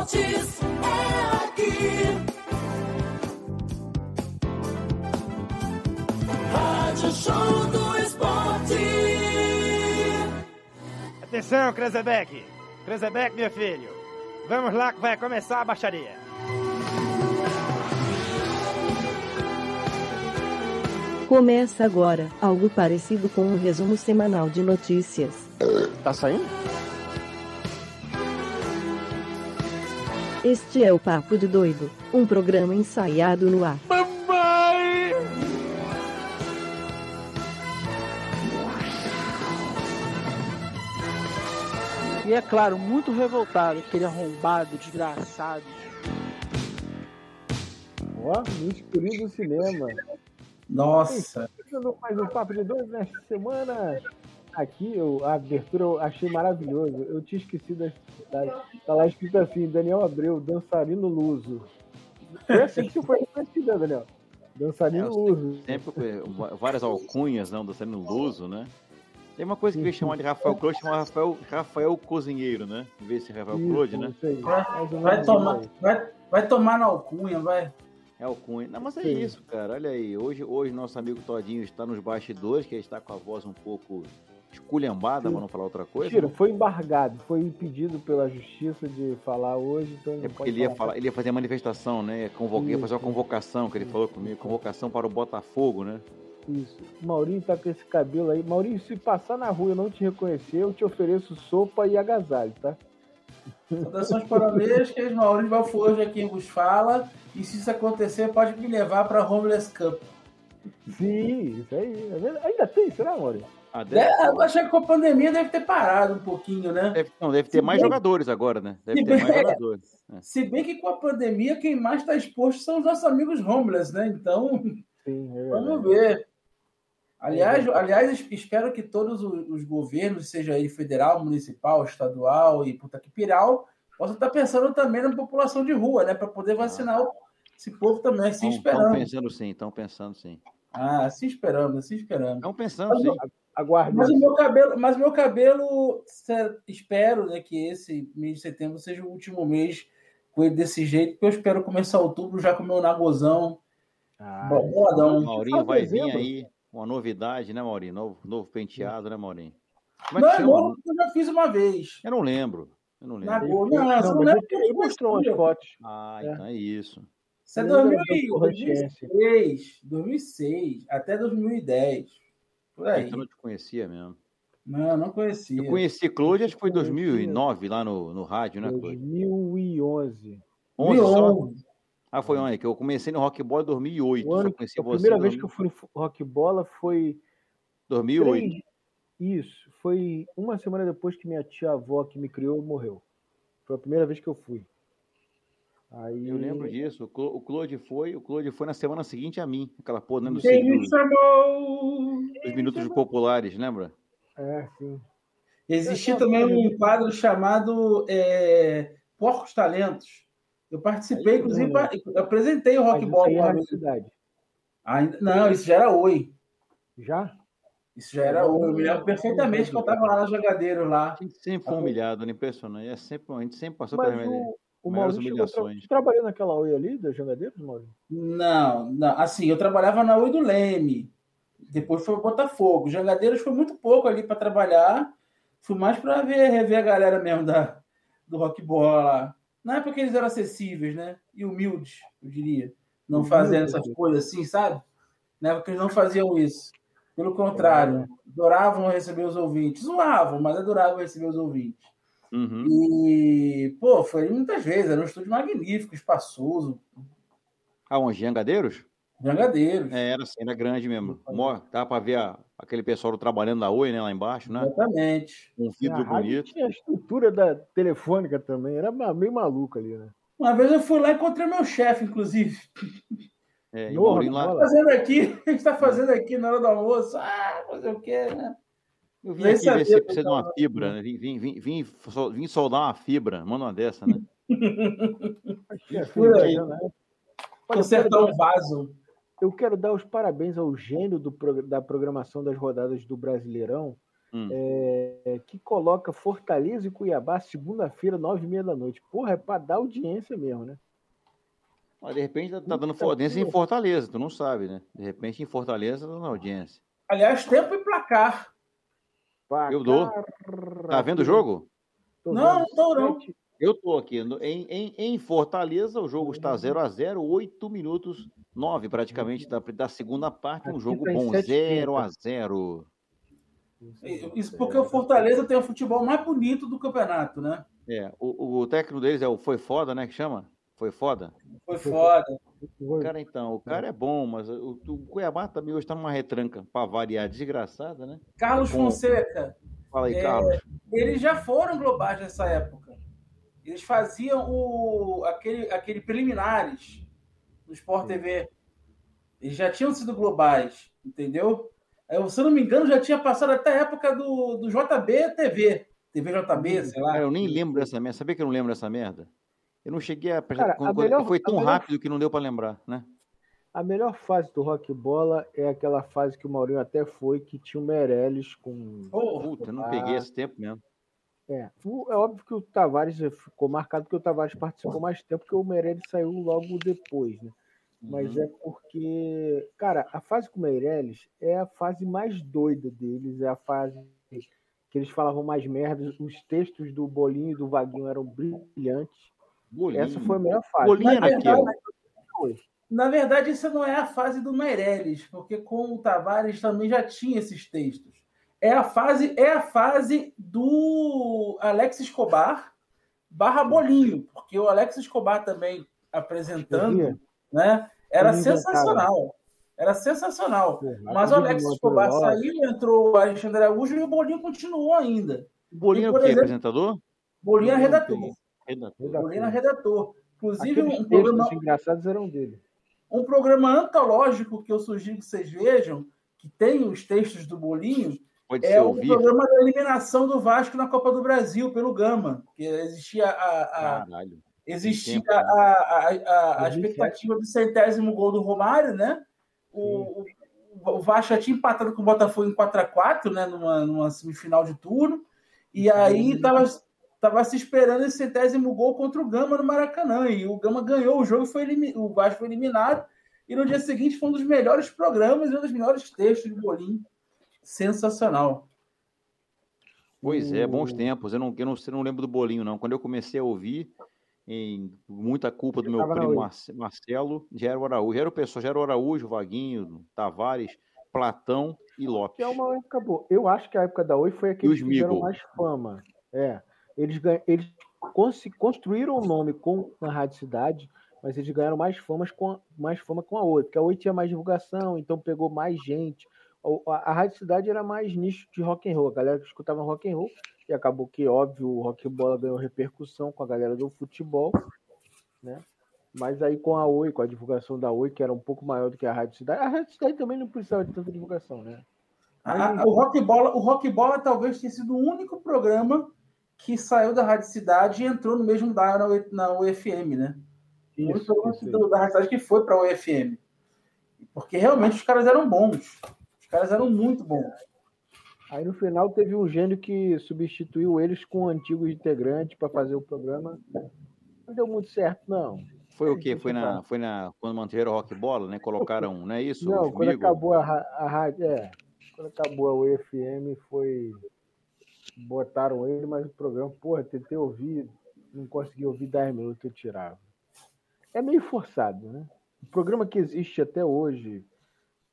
esportes é aqui. Rádio Show do Esporte. Atenção, Krezebeck. Krezebeck, meu filho. Vamos lá que vai começar a baixaria. Começa agora, algo parecido com um resumo semanal de notícias. Tá saindo? Este é o Papo de Doido, um programa ensaiado no ar. Mamãe! E é claro, muito revoltado, aquele arrombado, desgraçado. Ó, no escurinho do cinema. Nossa, Começando mais um Papo de Dois nesta semana. Aqui, eu, a abertura eu achei maravilhoso. Eu tinha esquecido. Da, tá lá escrito assim: Daniel Abreu, dançarino luso. Foi assim que você foi reconhecido, Daniel. Dançarino É, luso. Sempre com várias alcunhas, não, sendo luso, né? Tem uma coisa que ia chamar de Rafael Claude, chamar Rafael, Rafael Cozinheiro, né? Em vez de Rafael Claude, né? Isso aí. vai, vai tomar, vai, vai tomar na alcunha, vai. É alcunha. Não, mas é Sim. isso, cara. Olha aí. Hoje, hoje nosso amigo Todinho está nos bastidores, que ele está com a voz um pouco esculhambada, para não falar outra coisa. Mentira, né? foi embargado, foi impedido pela justiça de falar hoje, então ele É porque ele ia, falar, ele ia fazer a manifestação, né? Convo... Ia fazer uma convocação, que ele falou comigo, convocação para o Botafogo, né? Isso. O Maurinho tá com esse cabelo aí. Maurinho, se passar na rua e eu não te reconhecer, eu te ofereço sopa e agasalho, tá? Saudações parabéns, Maurício hoje aqui vos fala. E se isso acontecer, pode me levar para Homeless Cup. Sim, isso aí. É. Ainda tem, será, Maurinho? Ah, deve, É, eu acho que com a pandemia deve ter parado um pouquinho, né? deve- não, deve ter mais bem- jogadores agora, né? Deve se ter bem- mais jogadores. É. Se bem que com a pandemia, quem mais está exposto são os nossos amigos homeless, né? Então, Sim, é vamos ver. Aliás, aliás, es- espero que todos os governos, seja ele federal, municipal, estadual e puta que piral, possam estar pensando também na população de rua, né? Para poder vacinar o- esse povo também, assim Estão esperando. pensando sim, estão pensando sim. Ah, assim esperando, assim esperando. Estão pensando sim. Aguarde. Mas o meu cabelo, mas meu cabelo, espero né, que esse mês de setembro seja o último mês com ele desse jeito, porque eu espero começar outubro já com o meu nagozão Ah, boladão. O Maurinho vai vir aí, uma novidade, né, Maurinho? Novo, novo penteado, né, Maurinho? Como é Não, que é novo, porque eu já fiz uma vez. Eu não lembro. Eu não lembro. Ele- Não, não, não mas lembra ele, mostrou umas postei. fotos. Ah, É. então é isso. Isso é Ele era 2000, do Corretiense. 2006, 2006, até 2010. Por aí. Então eu não te conhecia mesmo. Não, não conhecia. Eu conheci Claude, acho que foi em Conhecia. 2009, lá no, no rádio, né, Claude? 2011. 11 só? 2011. Ah, foi onde? Que eu comecei no Rock Ball em 2008. O ano, conheci a você primeira vez que eu fui no Rock Bola foi 2008. três- Isso, foi uma semana depois que minha tia-avó que me criou morreu. Foi a primeira vez que eu fui. Aí, Eu lembro disso. O Claude foi, o Claude foi na semana seguinte a mim. Aquela porra, né, do Quem chamou? dos minutos populares, lembra? É, sim. Existia também um quadro chamado é, Porcos Talentos. Eu participei, Aí, inclusive, eu apresentei o Rock Ball isso aí uma vez. cidade. Ainda, não, isso já era Oi. Já? Isso já era Oi. Eu me lembro perfeitamente que eu estava lá na Jangadeiro lá. A gente sempre foi humilhado, né? Impressionante. É sempre, a gente sempre passou Mas pela o, o Maurício a tra humilhações. trabalhou naquela Oi ali, da Jangadeiros, Maurício? Não, não, assim, eu trabalhava na Oi do Leme. Depois foi o Botafogo. Jangadeiros foi muito pouco ali para trabalhar. Fui mais para ver, rever a galera mesmo da, do rock bola lá. Na época eles eram acessíveis, né? E humildes, eu diria. Não fazendo essas né? coisas assim, sabe? Na época eles não faziam isso. Pelo contrário, adoravam receber os ouvintes. Zoavam, mas adoravam receber os ouvintes. Uhum. E, pô, foi muitas vezes. Era um estúdio magnífico, espaçoso, Aonde? Jangadeiros? jangadeiros. É, era assim, era grande mesmo. Mó- Dá pra ver a- aquele pessoal trabalhando da Oi, né, lá embaixo, né? Exatamente. Um vidro bonito. tinha a estrutura da telefônica também, era meio maluco ali, né? Uma vez eu fui lá e encontrei meu chefe, inclusive. É, e Maurinho lá. Fazendo aqui? O que a gente tá fazendo aqui na hora do almoço? Ah, fazer o quê, né? Eu vim Nem aqui ver se precisa de uma fibra, né? Vim, vim, vim, vim, sol- vim soldar uma fibra. Manda uma dessa, né? Aí. fibra, né? Consertar dar- um vaso. Eu quero dar os parabéns ao gênio do da programação das rodadas do Brasileirão, Hum. é, que coloca Fortaleza e Cuiabá segunda-feira, nove e meia da noite. Porra, é pra dar audiência mesmo, né? Mas de repente tá, tá dando audiência em. Fortaleza, tu não sabe, né? De repente em Fortaleza tá dando audiência. Aliás, tempo e placar. Eu dou. Tá vendo o jogo? Tô Não, não tô, não. Eu tô aqui. Em, em, em Fortaleza, o jogo está 0 a 0 8 minutos, 9 praticamente da, da segunda parte. Um Aqui jogo tá bom, 7,30. 0 a 0 Isso porque o Fortaleza tem o futebol mais bonito do campeonato, né? É, o, o técnico deles é o Foi Foda, né? Que chama? Foi Foda? Foi foda. Cara, então, o cara é bom, mas o, o Cuiabá também hoje tá numa retranca, pra variar, desgraçada, né? Carlos Bom. Fonseca, Fala aí, É, Carlos. eles já foram globais nessa época. Eles faziam o, aquele, aquele preliminares no Sport TV. Eles já tinham sido globais, entendeu? Eu, se eu não me engano, já tinha passado até a época do, do JB TV. TV JB, sei lá. Cara, eu nem lembro dessa merda. Sabia que eu não lembro dessa merda? Eu não cheguei a. Cara, a quando- melhor- foi a tão melhor- rápido que não deu pra lembrar, né? A melhor fase do rock bola é aquela fase que o Maurinho até foi, que tinha o Meirelles com. Ô, Puta, não peguei esse tempo mesmo. É, o- é óbvio que o Tavares ficou marcado porque o Tavares participou mais tempo, porque o Meirelles saiu logo depois, né? Mas Uhum. é porque, cara, a fase com o Meirelles é a fase mais doida deles, é a fase que eles falavam mais merda, os textos do Bolinho e do Vaguinho eram brilhantes. Bolinho. Essa foi a melhor fase. Bolinho era Na aquele. verdade, na verdade, isso não é a fase do Meirelles, porque com o Tavares também já tinha esses textos. É a fase, é a fase do Alex Escobar barra Bolinho, porque o Alex Escobar também apresentando, né? Era sensacional. Era sensacional. Mas o Alex Escobar saiu, entrou o Alexandre Araújo e o Bolinho continuou ainda. O Bolinho E, é o quê? exemplo, Apresentador? Bolinho Não, redator. Redator. Era redator. Inclusive, Aqueles um programa, engraçados eram dele. um programa antológico que eu sugiro que vocês vejam, que tem os textos do Bolinho, Pode é o programa da eliminação do Vasco na Copa do Brasil pelo Gama. Que existia a, a- Caralho. existia tempo, né? a, a, a- a 2007. expectativa do centésimo gol do Romário, né? O, o, o Vasco já tinha empatado com o Botafogo em 4x4, né? Numa, numa semifinal de turno. E aí estava tava se esperando esse centésimo gol contra o Gama no Maracanã. E o Gama ganhou o jogo, foi elimi- o Vasco foi eliminado. E no dia seguinte foi um dos melhores programas e um dos melhores textos de Bolinho. Sensacional. Pois é, bons tempos. Eu não, eu não, eu não lembro do bolinho, não. Quando eu comecei a ouvir, em muita culpa do Eu meu primo. Marce- Marcelo, já era o Araújo. Já era o pessoal, já era o Araújo, Vaguinho, Tavares, Platão e Lopes. Que é uma época boa. Eu acho que a época da Oi foi a que eles Migos? mais fama. É. Eles, eles cons- construíram o nome com a Rádio Cidade, mas eles ganharam mais, famas com mais fama com a Oi, porque a Oi tinha mais divulgação, então pegou mais gente. A, a Rádio Cidade era mais nicho de rock and roll, a galera que escutava rock and roll, e acabou que, óbvio, o rock bola ganhou repercussão com a galera do futebol, né? Mas aí com a Oi, com a divulgação da Oi, que era um pouco maior do que a Rádio Cidade, a Rádio Cidade também não precisava de tanta divulgação, né? A- o Rock Bola, o Rock Bola talvez tenha sido o único programa que saiu da Rádio Cidade e entrou no mesmo da na, na UFM, né? Isso, programa isso aí. do- da Rádio Cidade que foi para a UFM. Porque realmente os caras eram bons. Os caras eram muito bons. Aí no final teve um gênio que substituiu eles com antigos integrantes para fazer o programa. Não deu muito certo, não. Foi o quê? Foi na, foi na quando mantiveram o Rock Bola, né? Colocaram, não é isso? Não, quando Migos? acabou a, a rádio, é, quando acabou a UFM foi botaram ele, mas o programa, porra, tentei ouvir, não consegui ouvir 10 minutos eu tirava. É meio forçado, né? O programa que existe até hoje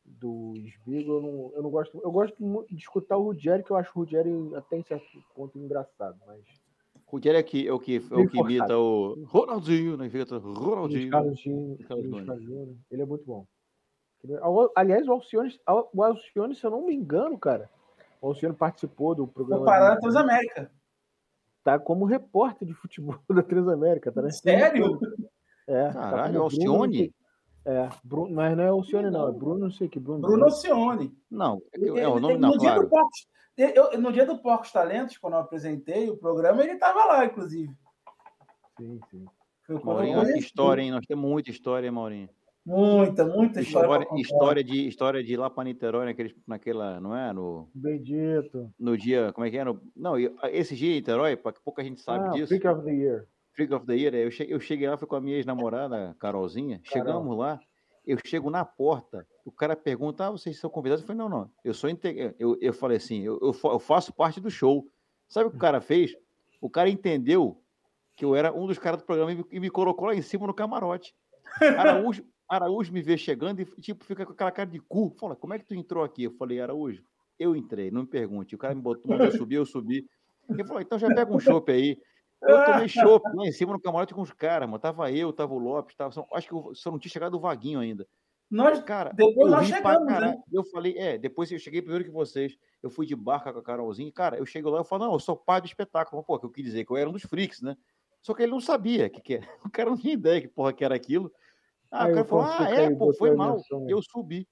do Sbigo, eu não, eu não gosto, eu gosto muito de escutar o Ruggeri, que eu acho o Ruggeri até em certo ponto engraçado, mas que é que, é o que, é o que imita o Ronaldinho, né? Luiz Ronaldinho. Carlos Júnior, ele é muito bom. Aliás, o Alcione, o Alcione, se eu não me engano, cara, o Alcione participou do programa. Comparado à do- Transamérica. Tá como repórter de futebol da Transamérica, tá? na Sério? É, tá Caralho, como Alcione? É, Bruno, mas não é Alcione, não, é Bruno, não sei que Bruno. Bruno Alcione. Não, é, é o nome não, no, dia claro. Porcos, eu- no dia do Porcos Talentos, quando eu apresentei o programa, ele estava lá, inclusive. Sim, sim. Maurinho, olha que história, hein? Nós temos muita história, hein, Maurinho? Muita, muita história. História, história, de, história de ir lá para Niterói, naquele, naquela, não é? No, Bendito. no dia, como é que é? No, não, e- esse dia em Niterói, pouca gente sabe ah, disso. Freak of the Year. Freak of the Year, eu cheguei, eu cheguei lá, fui com a minha ex-namorada, Carolzinha. Chegamos lá, eu chego na porta, o cara pergunta: ah, vocês são convidados? Eu falei: não, não, eu sou integrante. Eu, eu falei assim: eu, eu fa- eu faço parte do show. Sabe o que o cara fez? O cara entendeu que eu era um dos caras do programa e me, e me colocou lá em cima no camarote. Araújo, Araújo me vê chegando e tipo, fica com aquela cara de cu. Fala, como é que tu entrou aqui? Eu falei, Araújo, eu entrei, não me pergunte. O cara me botou, eu subir, eu subi. Ele falou, então já pega um chopp aí. Eu tomei chopp lá em cima no camarote com os caras, mano. Tava eu, tava o Lopes, tava, acho que eu só não tinha chegado o Vaguinho ainda. Nós, Cara, Depois eu nós chegamos, né? Eu falei, é, depois eu cheguei primeiro que vocês. Eu fui de barca com a Carolzinha. Cara, eu chego lá e falo, não, eu sou pai do espetáculo. Pô, que eu quis dizer que eu era um dos freaks, né? Só que ele não sabia o que, que era. O cara não tinha ideia que porra que era aquilo. Ah, Aí o cara o falou, ah, é, pô, foi mal. Eu subi.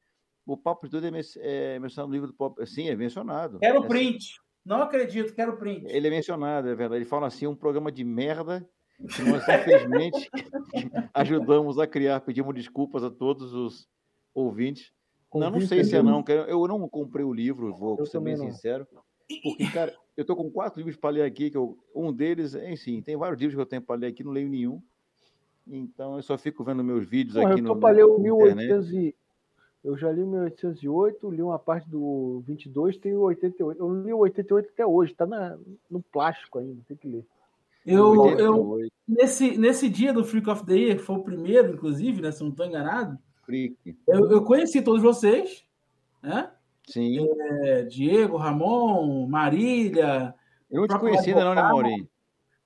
O Papo de Doido é, é mencionado no livro do Pop. Sim, é mencionado. quero É, print. Não acredito, quero print. Ele é mencionado, é verdade. Ele fala assim, um programa de merda que nós, infelizmente, ajudamos a criar. Pedimos desculpas a todos os ouvintes. Não, não sei se é não. Eu não comprei o livro, vou Eu ser bem não. sincero. Porque, cara, eu tô com quatro livros para ler aqui, que eu, um deles, enfim, tem vários livros que eu tenho para ler aqui, não leio nenhum. Então eu só fico vendo meus vídeos Porra, aqui eu no internet. 1800 e... Eu já li o 1808, li uma parte do 22, tem o 88. Eu li o 88 até hoje, tá na, no plástico ainda, tem que ler. Eu, eu, 88, nesse, nesse dia do Freak of the Year, que foi o primeiro, inclusive, né? Se eu não estou enganado, Freak. eu, eu conheci todos vocês, né? Sim. É, Diego, Ramon, Marília, Eu não te conheci ainda não, né. Maurinho?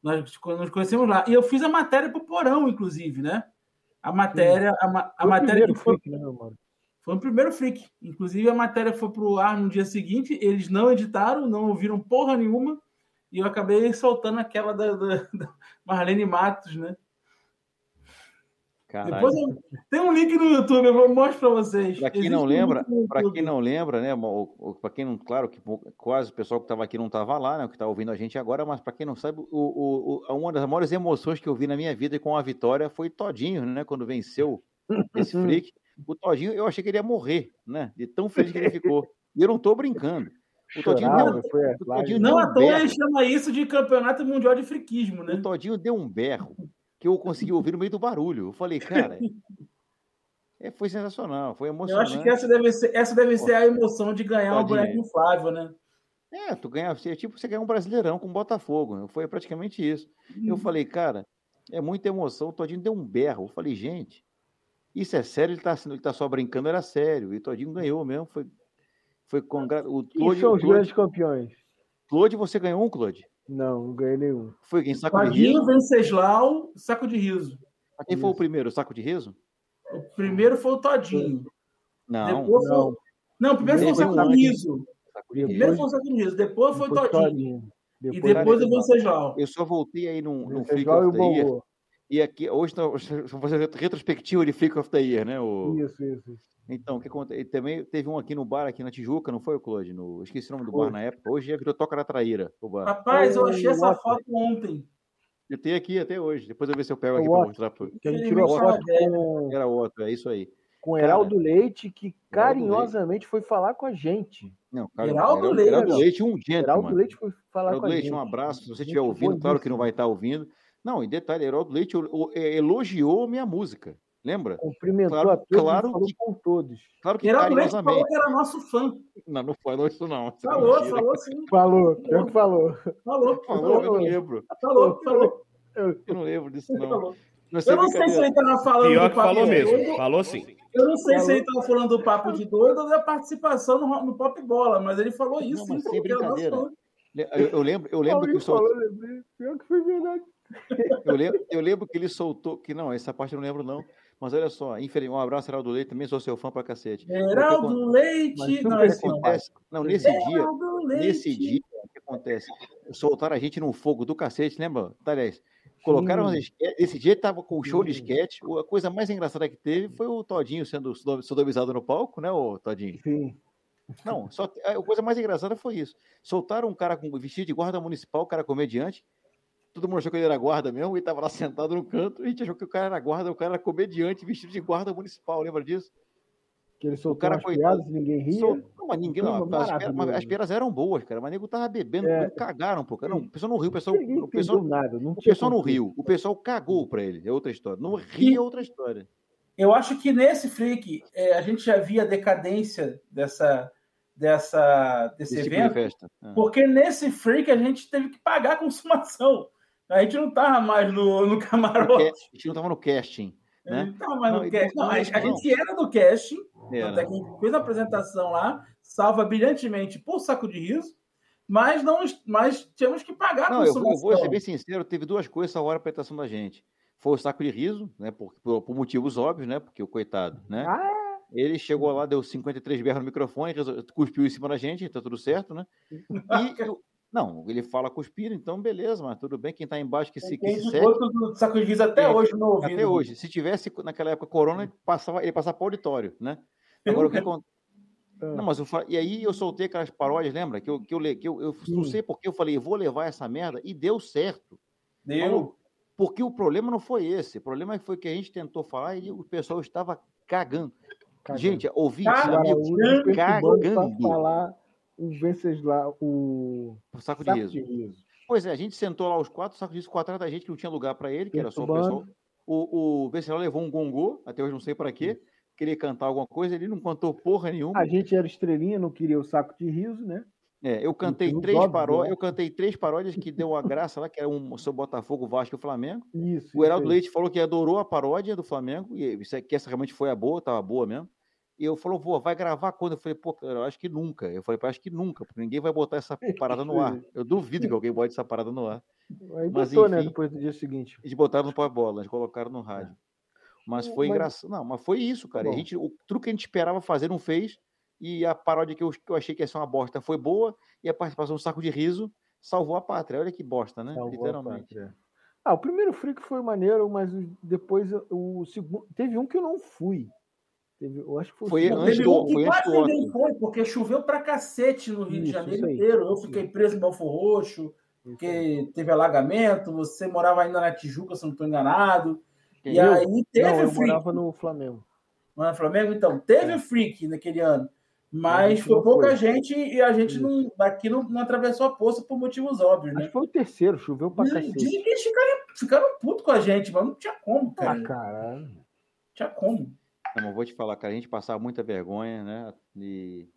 Nós nos conhecemos lá. E eu fiz a matéria pro Porão, inclusive, né? A matéria, a, ma- a Foi o matéria primeiro que foi, freak, né, foi o primeiro freak. Inclusive, a matéria foi pro ar no dia seguinte, eles não editaram, não ouviram porra nenhuma, e eu acabei soltando aquela da, da- da Marlene Matos, né? Caralho. Depois eu- tem um link no YouTube, eu vou mostrar para vocês. Para quem Existe não um lembra, no para quem não lembra, né, para quem não, claro que quase o pessoal que estava aqui não estava lá, né, que está ouvindo a gente agora, mas para quem não sabe, o, o, uma das maiores emoções que eu vi na minha vida com a vitória foi Todinho, né, quando venceu esse freak. O Todinho, eu achei que ele ia morrer, né, de tão feliz que ele ficou. E eu não estou brincando. O Todinho deu, Chorava, foi a o. Todinho Não deu à um toa berro. chama isso de campeonato mundial de friquismo, né? O Todinho deu um berro que eu consegui ouvir no meio do barulho. Eu falei, cara, é, foi sensacional, foi Eu emocionante. acho que essa deve ser, essa deve ser a emoção de ganhar um Todinho. boneco inflável, né? É, tu ganha, é tipo você ganhar um brasileirão com o Botafogo. Foi praticamente isso. Eu falei, cara, é muita emoção. O Todinho deu um berro. Eu falei, gente, isso é sério? Ele tá, ele tá só brincando, era sério. E o Todinho ganhou mesmo. Foi, foi com o Claude, são o os Claude, grandes campeões? Claude, você ganhou um, Claude? Não, não ganhei nenhum. Foi quem? Saco de Tadinho, riso? Venceslau, saco de riso. Mas Quem foi o primeiro? Saco de riso? O primeiro foi o Todinho. Não, Depois não. foi... não, primeiro foi o saco de riso. Primeiro foi o saco de riso, depois foi o Depois Todinho. Todinho. E Depois depois o Venceslau. Eu só voltei aí num, num Freak of o the Year. E aqui, hoje nós vamos fazer retrospectiva de Freak of the Year, né? O... Isso, isso. isso. Então, o que acontece? Também teve um aqui no bar, aqui na Tijuca, não foi o Claude? No... Esqueci o nome do Foi. bar na época. Hoje já virou Toca da Traíra, o bar. Rapaz, eu achei essa foto ontem. Eu tenho aqui até hoje. Depois eu ver se eu pego aqui para mostrar. Pro... Que a gente tirou a foto com, Era outro, é isso aí. com o Heraldo Leite, que Leite. carinhosamente foi falar com a gente. Não, cara, Heraldo Heraldo, Leite. Heraldo Leite, um gentleman. Heraldo Leite foi falar Heraldo com a Leite, gente. um abraço. Se você estiver ouvindo, claro que não vai estar ouvindo. Não, e detalhe, Heraldo Leite é, elogiou minha música. Lembra? Cumprimentou Claro- a todos claro falou que- com todos. Claro que Geraldo falou que era nosso fã. Não, não falou isso não. Isso é Falou, falou sim. Falou, que falou. Falou, Falou, eu não Falou. lembro. falou, falou. Eu não lembro disso não. falou. Não Eu não sei se ele estava falando Pior do papo falou de mesmo. doido. Falou sim. Eu não sei se Falou. ele estava falando do papo de doido ou da participação no, no Pop Bola, mas ele falou isso. Não, sim, sem brincadeira. Eu, eu lembro, eu lembro que o sol... falou. Pior que foi verdade. Eu lembro, eu lembro que ele soltou, que não, essa parte eu não lembro não, mas olha só, um abraço, Heraldo Leite, também sou seu fã pra cacete. Geraldo Mas Leite. não Não, acontece, não, nesse dia, Leite. nesse dia, o que acontece? Soltaram a gente no fogo do cacete, lembra? Tá, Aliás, colocaram esque- esse dia tava com o show de sketch, a coisa mais engraçada que teve foi o Todinho sendo sodo- sodomizado no palco, né, o Todinho? Sim. Não, só, a coisa mais engraçada foi isso. Soltaram um cara com vestido de guarda municipal, um cara comediante, Todo mundo achou que ele era guarda mesmo, e tava lá sentado no canto, e a gente achou que o cara era guarda, o cara era comediante vestido de guarda municipal, lembra disso? Que ele soltou cara as coitado, piadas e ninguém ria. Sol- Não, mas ninguém, não, Caramba, as, piadas, mas as piadas eram boas, cara, mas o nego tava bebendo, É. não cagaram, pô, cara. Não, o pessoal não riu, o pessoal, Ninguém o pessoal, nada. Não o pessoal não riu, o pessoal cagou pra ele, é outra história. Não ri é outra história. Eu acho que nesse freak é, a gente já via a decadência dessa, dessa, desse Esse tipo de evento, festa. Ah. porque nesse freak a gente teve que pagar a consumação. A gente não tava mais no, no camarote. A gente não tava no casting, A né? gente não tava mais Não, no casting. Não, a, gente- a não. gente era do casting, Era. a gente fez a apresentação lá, salva brilhantemente por saco de riso, mas não mas tínhamos que pagar a Não, eu vou, eu consumação. vou ser bem sincero, teve duas coisas essa hora a apresentação da gente. Foi o saco de riso, né? Por, por, por motivos óbvios, né? Porque o coitado, né? Ah, Ele chegou lá, deu 53 berros no microfone, cuspiu em cima da gente, tá tudo certo, né? E não, ele fala cuspir, então beleza, mas tudo bem, quem tá embaixo que se, que Tem se segue. do saco de até É, hoje no ouvido. Até hoje. Se tivesse naquela época corona, ele passava, ele passava para auditório, né? Agora o que acon- Não, mas eu e aí eu soltei aquelas paródias, lembra? Que eu, que eu, que eu, eu não sei porque eu falei, eu vou levar essa merda, e deu certo. Deu. Porque o problema não foi esse. O problema foi que a gente tentou falar e o pessoal estava cagando. cagando. Gente, ouvintes, Cara, o amigos, cagando. falar o Venceslau, o saco de saco riso. de riso. Pois é, a gente sentou lá os quatro, sacos de riso, quatro atrás da gente, que não tinha lugar para ele, que era só o pessoal. O, o Venceslau levou um gongô, até hoje não sei para quê, queria cantar alguma coisa, ele não cantou porra nenhuma. A gente era estrelinha, não queria o saco de riso, né? É, eu cantei três paródias, eu cantei três paródias que deu uma graça lá, que era um sobre Botafogo, Vasco e o Flamengo. Isso. O Heraldo isso. Leite falou que adorou a paródia do Flamengo, e isso é- que essa realmente foi a boa, tava boa mesmo. E eu falou, vô, vai gravar quando? Eu falei, pô, cara, eu acho que nunca. Eu falei, acho que nunca, porque ninguém vai botar essa parada no ar. Eu duvido que alguém bote essa parada no ar. Aí Mas, botou, né? enfim. Depois do dia seguinte. Eles botaram no pó-bola, eles colocaram no rádio. Mas foi Mas- engraçado. Não, mas foi isso, cara. A gente, o truque que a gente esperava fazer não fez. E a paródia que eu, que eu achei que ia ser uma bosta foi boa. E a participação do saco de riso salvou a pátria. Olha que bosta, né? Salvou Literalmente. Ah, o primeiro freak foi maneiro, mas depois o segundo. Teve um que eu não fui. Teve, eu acho que foi, Foi antes do- um que foi antes quase do ninguém Otto. foi, porque choveu pra cacete no Rio de Isso, Janeiro isso aí. inteiro. Eu fiquei preso em Belfor Roxo, porque teve alagamento, você morava ainda na Tijuca, se não estou enganado. E eu? aí teve Não, eu freak. morava no Flamengo. Não é Flamengo? Então, teve freak naquele ano. Mas foi não pouca foi. gente e a gente não, daqui não, não atravessou a poça por motivos óbvios, Acho né? que foi o terceiro, choveu pra cacete. eles ficaram, ficaram putos com a gente, mas não tinha como, cara. Ah, Não caralho. tinha como. Não, mas vou te falar, cara, a gente passava muita vergonha, né? E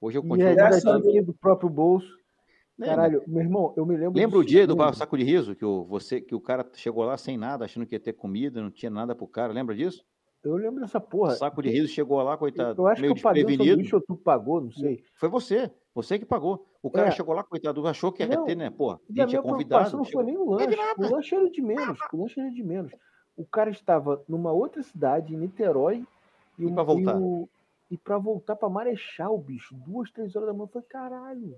hoje eu E continuo. é a daqui do próprio bolso. Lembra? Caralho, meu irmão, eu me lembro. Lembra o dia do saco de riso que o, você, que o cara chegou lá sem nada, achando que ia ter comida, não tinha nada pro cara? Lembra disso? Eu lembro dessa porra. saco de riso chegou lá, coitado, Eu acho que meio eu paguei o sanduíche ou tu pagou, não sei. Foi você, você que pagou. O cara É. chegou lá, coitado, achou que ia Não, ter, né? Porra, E a gente é convidado. não foi nem o lanche. O lanche era de menos. O lanche era de menos. O cara estava numa outra cidade, em Niterói, e, E o- pra voltar? o- E pra voltar pra Marechal, bicho. Duas, três horas da manhã. Eu falei, caralho.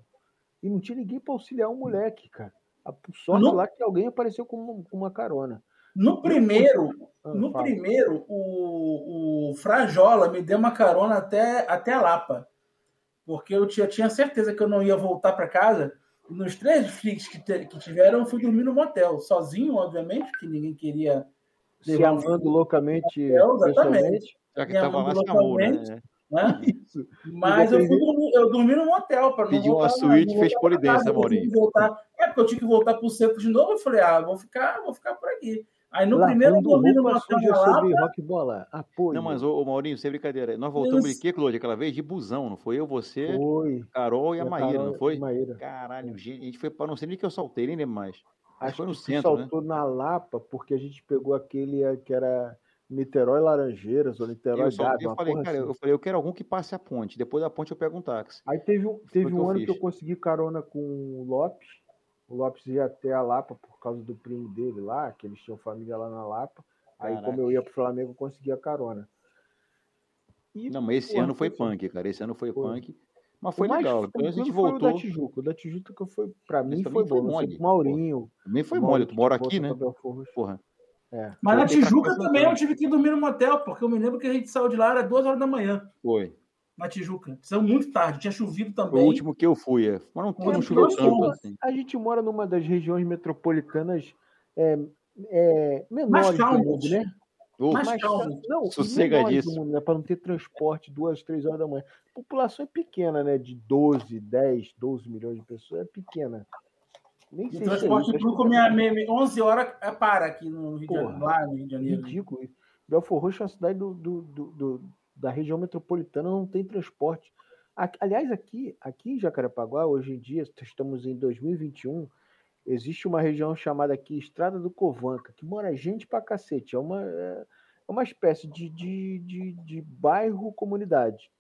E não tinha ninguém pra auxiliar o moleque, cara. A sorte Não- lá que alguém apareceu com uma, com uma carona. No primeiro, Ah, no fala. primeiro, o, o Frajola me deu uma carona até, até a Lapa. Porque eu tinha, tinha certeza que eu não ia voltar para casa. Nos três flicks que, te- que tiveram, eu fui dormir no motel. Sozinho, obviamente, porque ninguém queria Se levar um amando loucamente, Eu, exatamente. Já que Minha tava lá, mãe se amou, né? né? Isso. Mas eu, fui dormir, eu dormi no motel para não Pediu uma suíte, não fez polidense, Maurinho. que voltar- É, porque eu tinha que voltar pro centro de novo. Eu falei, ah, vou ficar, vou ficar por aqui. Aí no primeiro dormi suja na Lapa. sobre rock bola. Apoio. Não, mas, ô, ô, Maurinho, sem brincadeira. Nós voltamos Isso. de quê, Claude, aquela vez? De busão, não foi? Eu, você, Foi. Carol e a Maíra, Carol não e foi? Maíra. Caralho, gente, a gente foi para não sei nem que eu saltei, nem lembro mais. Acho foi no que centro, né? saltou na Lapa, porque a gente pegou aquele eh, que era Niterói Laranjeiras, ou Niterói Eu, só, eu falei, cara, assim. eu falei, eu quero algum que passe a ponte. Depois da ponte eu pego um táxi. Aí teve, um- teve que um eu ano que fiz. eu consegui carona com o Lopes. O Lopes ia até a Lapa por causa do primo dele lá, que eles tinham família lá na Lapa. Aí, Caraca. como eu ia pro Flamengo, eu conseguia carona. E, Não, mas esse porra, ano foi foi assim. punk, cara. Esse ano foi, Foi. punk. Mas o foi mais legal. Depois a gente tranquilo foi o voltou. da Tijuca. O da Tijuca que foi, pra mim, foi foi bom. Mole, pro Maurinho. Também foi o mole. Tu mora aqui, né? Porra. É. Mas na Tijuca também eu tive que dormir no motel, porque eu me lembro que a gente saiu de lá, era duas horas da manhã. Foi. na Tijuca. Saiu muito tarde, tinha chovido Foi também. o último que eu fui, é. mas não, Foi não o choveu tanto assim. A gente mora numa das regiões metropolitanas é, é, menores do calmas. mundo, né? Mas Mais calma. ca- não, do mundo, né? Para não ter transporte duas, três horas da manhã. A população é pequena, né? De 12, 10, 12 milhões de pessoas, é pequena. Nem O sei se é transporte isso, acho público, minha, minha- 11 horas é para aqui no Rio de Porra. Janeiro. Lá no Rio de Janeiro. Ridículo isso. Belfor Roxo é uma cidade do, do- do- da região metropolitana, não tem transporte. Aliás, aqui, aqui em Jacarepaguá, hoje em dia, estamos em 2021, existe uma região chamada aqui Estrada do Covanca, que mora gente pra cacete. É uma, é é uma espécie de, de, de, de bairro comunidade.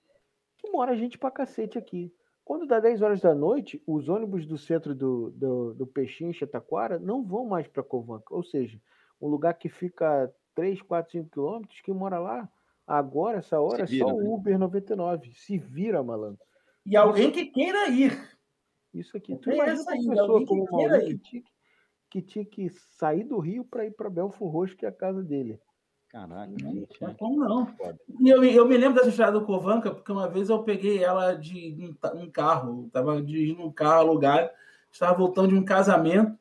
Que mora gente pra cacete aqui. Quando dá 10 horas da noite, os ônibus do centro do, do, do Peixinho, Chataquara, não vão mais para Covanca. Ou seja, um lugar que fica 3, 4, 5 quilômetros, quem mora lá, agora, essa hora, Se é só vira, né? o Uber 99. Se vira, malandro. E alguém que queira ir. Isso aqui. Tu imagina uma ainda, pessoa como o Maurício que tinha, que- tinha que sair do Rio para ir para Belfor Roxo, que é a casa dele. Caraca. Mas como não? E eu, me- eu me lembro dessa estrada do Covanca, porque uma vez eu peguei ela de um, um carro, estava dirigindo um carro alugado, estava voltando de um casamento,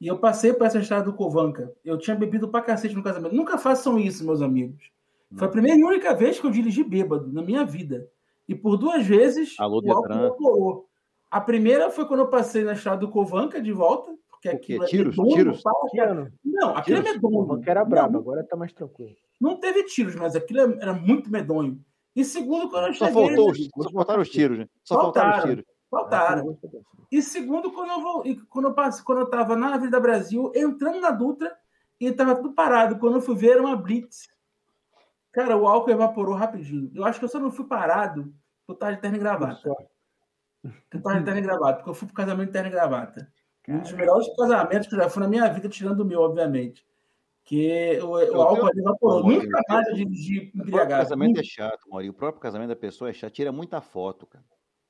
e eu passei por essa estrada do Covanca. Eu tinha bebido pra cacete no casamento. Nunca façam isso, meus amigos. Foi a primeira e única vez que eu dirigi bêbado na minha vida. E por duas vezes Alô, o álcool. A primeira foi quando eu passei na estrada do Covanca de volta, porque aquilo é Tiros? Tiros? para-? Não, aquilo é Tiros? medonho. Covanca era brabo, agora tá mais tranquilo. não teve tiros, mas aquilo era muito medonho. E segundo, quando eu Só cheguei. faltou os, só faltaram os tiros, né? Só faltaram os Faltaram. tiros. Faltaram. E segundo, quando eu, vou, quando eu, passe- quando eu tava na Avenida Brasil, entrando na Dutra, e tava tudo parado. Quando eu fui ver, era uma blitz. Cara, o álcool evaporou rapidinho. Eu acho que eu só não fui parado por estar de terno e gravata. Tava de terno e gravata, porque eu fui pro casamento de terno e gravata. Um dos melhores casamentos que eu já fui na minha vida, tirando o meu, obviamente. Que o, o álcool ali evaporou. Nunca mais eu dirigi O embriagado. casamento é chato, Maurício. O próprio casamento da pessoa é chato. Tira muita foto, cara.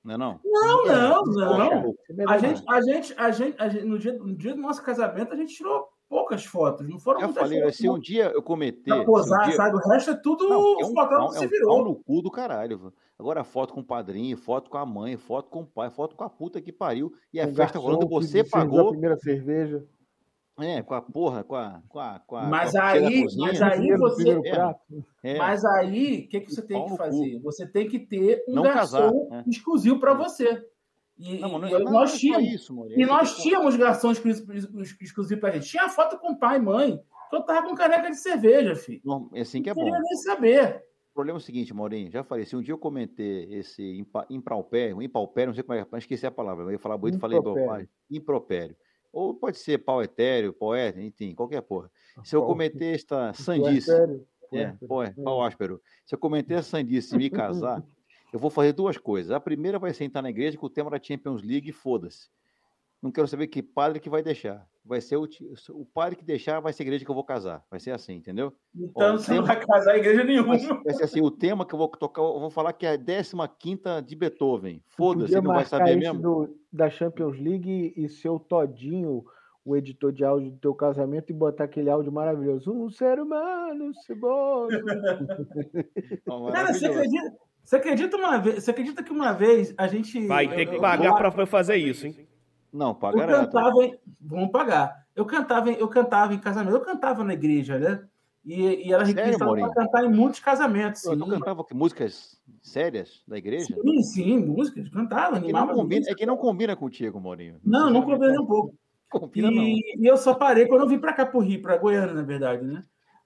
Não é não? Não, não, não. é A verdade. gente, a gente, a gente, a gente no, dia, no dia do nosso casamento, a gente tirou poucas fotos. Não foram Já muitas falei, fotos. se um dia eu cometer. Pra se um posar, dia- sabe? O resto é tudo Não, é um, é se um virou. pau no cu do caralho. Agora, foto com o padrinho, foto com a mãe, foto com o pai, foto com a puta que pariu. E a Um festa rolando, que você serviu a pagou. primeira cerveja. É, com a porra, com a. Com a, com a Mas com a aí- cozinha. mas aí você- É. É, Mas aí, o que, que você tem Pau que fazer? Você tem que ter um Não garçom casar, né? exclusivo para você. E, não, e não, não, nós não é só tínhamos. isso, Maurício. E nós tínhamos garçom exclusivo, pra gente. Tinha foto com pai e mãe. que Eu tava com caneca de cerveja, filho. Não, é assim que é Não bom. queria nem saber. O problema é o seguinte, Maurinho, já falei, se um dia eu cometer esse impa- impropério, impalpério, não sei como é, mas esqueci a palavra, eu ia falar bonito, falei Impropério. pai, impropério. Ou pode ser pau etéreo, poeta, enfim, qualquer porra. Se eu cometer esta sandice, é, Pô, é, pau áspero, se eu cometer essa sandice e me casar, eu vou fazer duas coisas. A primeira vai ser entrar na igreja com o tema da Champions League, foda-se. Não quero saber que padre que vai deixar. Vai ser o, o padre que deixar, vai ser a igreja que eu vou casar. Vai ser assim, entendeu? Então Ó, você não tem- vai casar em igreja nenhuma. Vai, vai ser assim, o tema que eu vou tocar, eu vou falar que é a 15 de Beethoven. Foda-se, não vai saber mesmo. do- da Champions League e ser o Todinho, o editor de áudio do teu casamento, e botar aquele áudio maravilhoso. Um ser humano ceboso. Cara, você acredita, você acredita uma vez? Você acredita que uma vez a gente. Vai eu- ter que eu- pagar eu- pra fazer isso, hein? Não, Eu paga nada. cantava em... Vamos pagar. Eu cantava, em... eu cantava em casamento, eu cantava na igreja, né? E, e era Maurinho? para cantar em muitos casamentos. Sim, Tu cantava que músicas sérias da igreja? sim, sim, músicas, cantava, É que, não animava. combina, música. é que não combina contigo, Maurinho. Não, não combina nem um pouco. Combina não. E, e eu só parei quando eu vim para cá pro Rio, para Goiânia, na verdade, né?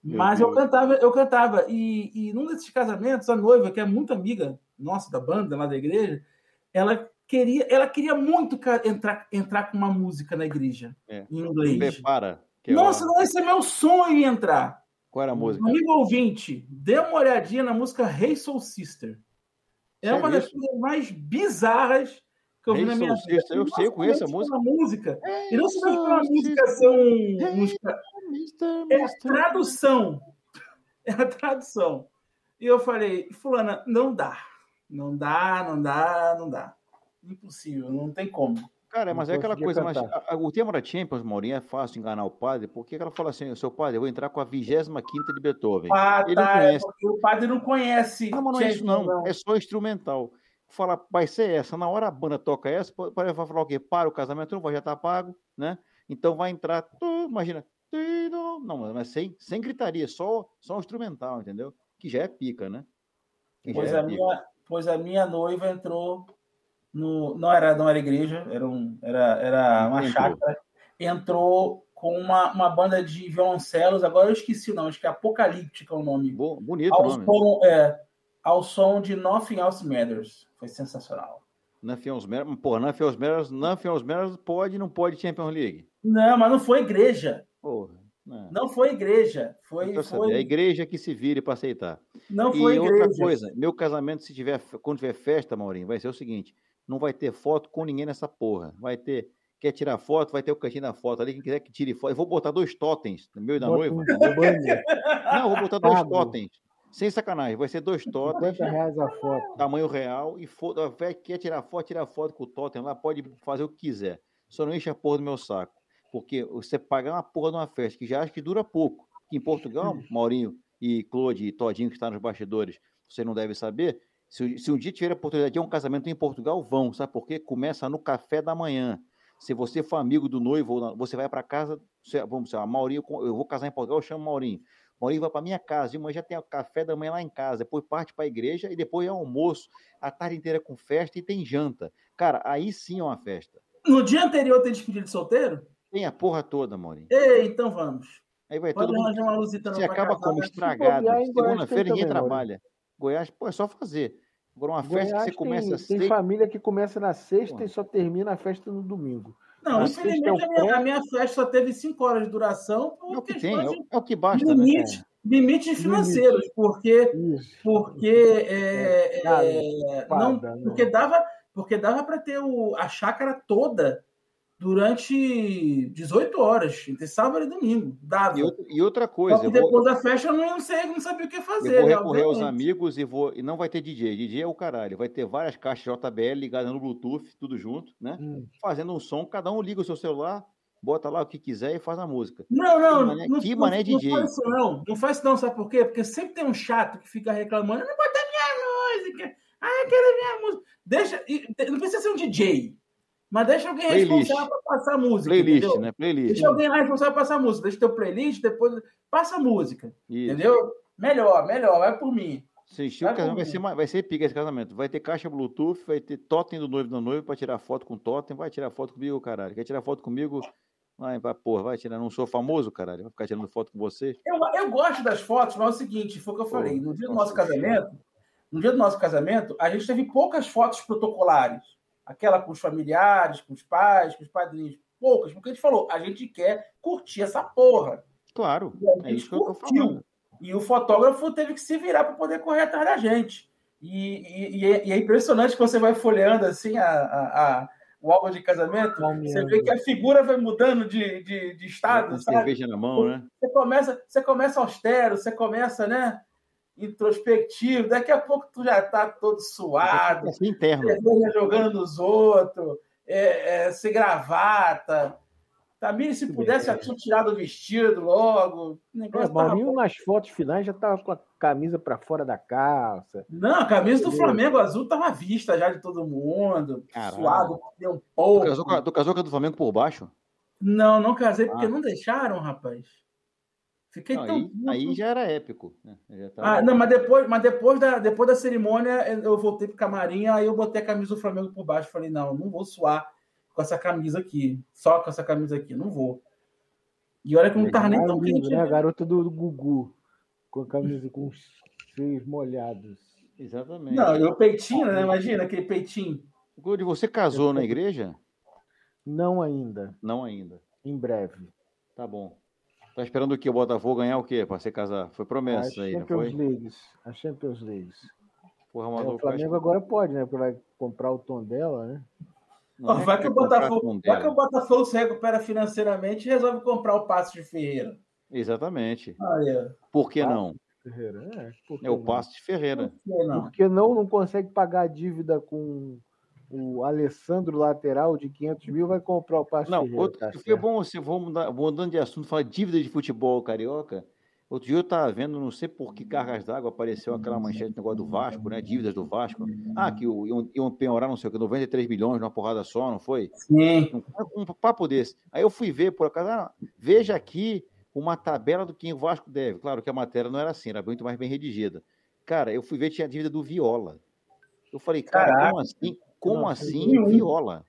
Meu Mas eu cantava, eu cantava. E, e num desses casamentos, a noiva, que é muito amiga nossa da banda lá da igreja, ela queria, ela queria muito entrar, entrar com uma música na igreja, É. em inglês. Prepara. é Nossa, não, esse é meu sonho entrar. Qual era a música? Amigo ouvinte, dê uma olhadinha na música Hey Soul Sister. É Sério uma das coisas mais bizarras que eu vi Hey na minha vida. Sister, eu sei, eu conheço a música. Uma música. E não se deve uma música ser um. Música- É a tradução. É a tradução. E eu falei, fulana, não dá. Não dá, não dá, não dá. Impossível, não tem como. Cara, mas Não é aquela coisa, mas a- o tema da Champions, Maurinho, é fácil enganar o padre, porque ela fala assim, seu padre, eu vou entrar com a 25ª de Beethoven. Ah, Ele não tá. É conhece. porque o padre não conhece. Não, mas não é isso Champions, não, é só instrumental. Fala, vai ser essa, na hora a banda toca essa, vai falar o quê? Para o casamento, não vai, já tá pago, né? Então vai entrar, tu, imagina, não, mas sem, sem gritaria, só, só um instrumental, entendeu? Que já é pica, né? Que Pois é a, pica. minha, pois a minha noiva entrou no. Não era, não era igreja, era, um, era, era uma Entrou. chácara. Entrou com uma, uma banda de violoncelos, agora eu esqueci o nome, acho que é Apocalíptica é o nome. Bo- Bonito Ao nome. som, é, ao som de Nothing Else Matters. Foi sensacional. Nothing else matters, porra, Nothing else matters, Nothing else matters pode, não pode Champions League. Não, mas não foi igreja. Porra. né? Não foi igreja. Foi, Não foi, É a igreja que se vire para aceitar. não E foi outra igreja. coisa, meu casamento, se tiver, quando tiver festa, Maurinho, vai ser o seguinte: não vai ter foto com ninguém nessa porra. Vai ter. Quer tirar foto, vai ter o cantinho da foto ali. Quem quiser que tire foto. Eu vou botar dois totens no meu e da Bota noiva. um Não, eu vou botar dois totens. Sem sacanagem. Vai ser dois totens, 50 reais a foto. tamanho real. E foda, vai- quer tirar foto, tira foto com o totem lá, pode fazer o que quiser. Só não enche a porra do meu saco. Porque você pagar uma porra de uma festa que já acho que dura pouco. Que em Portugal, Maurinho e Claude e Todinho, que está nos bastidores, você não deve saber. Se, se um dia tiver a oportunidade de um casamento em Portugal, vão. Sabe por quê? Começa no café da manhã. Se você for amigo do noivo, você vai para casa. você- vamos dizer, Maurinho, eu vou casar em Portugal, eu chamo Maurinho. Maurinho vai para minha casa, de manhã já tem o café da manhã lá em casa, depois parte para a igreja e depois é almoço, a tarde inteira com festa e tem janta. Cara, aí sim é uma festa. No dia anterior tem despedida de solteiro? Tem a porra toda, Maurinho. Ei, então vamos. Aí vai Pode todo mundo. uma luzita Você acaba casar, como né? estragado. Goiás Segunda-feira ninguém também, Maurinho. trabalha. Goiás, pô, é só fazer. Agora uma festa que Goiás você começa tem, às tem família que começa na sexta Pô. e só termina a festa no domingo. Não, Na infelizmente sexta é o a minha, a minha festa só teve cinco horas de duração É o que tem, é de o, é o que basta, né? limite, limites financeiros, porque, Isso. porque, é, Cara, é, Fada, não, né? porque dava porque dava para ter o, a chácara toda durante 18 horas, entre sábado e domingo. Dava. E, outra- Só coisa, que eu vou, depois da festa eu não sei, não sabia o que fazer. eu vou né, recorrer aos amigos e vou. E não vai ter DJ. DJ é o caralho. Vai ter várias caixas JBL ligadas no Bluetooth, tudo junto, né? Hum. Fazendo um som, cada um liga o seu celular, bota lá o que quiser e faz a música. Não, não, Que mané- não, que não- mané não DJ. faz isso não. Não faz isso não, sabe por quê? Porque sempre tem um chato que fica reclamando, não bota minha música. Ah, eu quero minha música. Deixa, não precisa ser um DJ, mas deixa alguém Playlist. responsável para passar a música. Playlist, entendeu? né? Playlist. Deixa alguém lá responsável para passar a música. Deixa teu playlist, depois passa a música. Isso. Entendeu? Melhor, melhor, vai por mim. Assistir o Vai casamento vai ser, vai ser pica esse casamento. Vai ter caixa Bluetooth, vai ter totem do noivo da noiva para tirar foto com totem. Vai tirar foto comigo, caralho. Quer tirar foto comigo? Vai, vai, porra, vai tirar. Não sou famoso, caralho. Vai ficar tirando foto com você. Eu, eu gosto das fotos, mas é o seguinte, foi o que eu falei. No dia do nosso casamento, no dia do nosso casamento, a gente teve poucas fotos protocolares. Aquela com os familiares, com os pais, com os padrinhos. Poucas, porque a gente falou, a gente quer curtir essa porra. Claro. E a É isso que eu tô curtiu. falando. E o fotógrafo teve que se virar para poder correr atrás da gente. E, e- e é, e é impressionante que você vai folheando assim a, a- a- o álbum de casamento, você vê que a figura vai mudando de, de, de Com estado, sabe? cerveja na mão, né? Você começa, você começa austero, você começa, né? Introspectivo, daqui a pouco tu já tá todo suado, Assim, interno. cerveja jogando nos outros, é, é, sem gravata. Tamir, se pudesse, já tinha tirado o vestido logo. O É, negócio tava Maurinho bom. nas fotos finais já tava com a camisa pra fora da calça. Não, a camisa do Flamengo azul tava à vista já de todo mundo. Caralho. Suado, deu um Tu pouco. casou, com a, tu casou com a do Flamengo por baixo? Não, não casei porque Ah. não deixaram, rapaz. Fiquei Não, tão. aí, aí já era épico. Né? Já tava- Ah, não, mas depois, mas depois da, depois da cerimônia, eu voltei pro camarim, aí eu botei a camisa do Flamengo por baixo. Falei, não, não vou suar com essa camisa aqui. Só com essa camisa aqui, não vou. E olha que não tava nem Ah, tão quente. né? A garota do, do Gugu. Com a camisa com os seios molhados. Exatamente. Não, e o peitinho, né? Imagina aquele peitinho. Claude, você casou na igreja? Não ainda. Não ainda. Em breve. Tá bom. Tá esperando o quê? O Botafogo ganhar o quê? Pra você casar? Foi A promessa aí, não foi? Champions League. A Champions League. Porra, É, Amador, o Flamengo agora pode, né? Porque vai comprar o tom dela, né? não é vai, que o Botafogo, vai que o Botafogo se recupera financeiramente e resolve comprar o Passo de Ferreira. Exatamente. Olha, Por que Ah, não? Ferreira, é. por que É o não? passo de Ferreira. por que não? Porque não, não consegue pagar a dívida com o Alessandro lateral de 500 mil vai comprar o passe Não, Ferreira, outro, tá foi certo. bom você vou mudar, mudando de assunto, falar dívida de futebol carioca. Outro dia eu estava vendo, não sei por que cargas d'água apareceu aquela manchete do negócio do Vasco, né? Dívidas do Vasco. Ah, que o- iam, iam penhorar, não sei o que, 93 milhões numa porrada só, não foi? Sim. Um, um papo desse. Aí eu fui ver, por acaso, ah, veja aqui uma tabela do que o Vasco deve. Claro que a matéria não era assim, era muito mais bem redigida. Cara, eu fui ver, tinha a dívida do Viola. Eu falei, cara, Caraca. como assim? Como Nossa, assim 2001? Viola?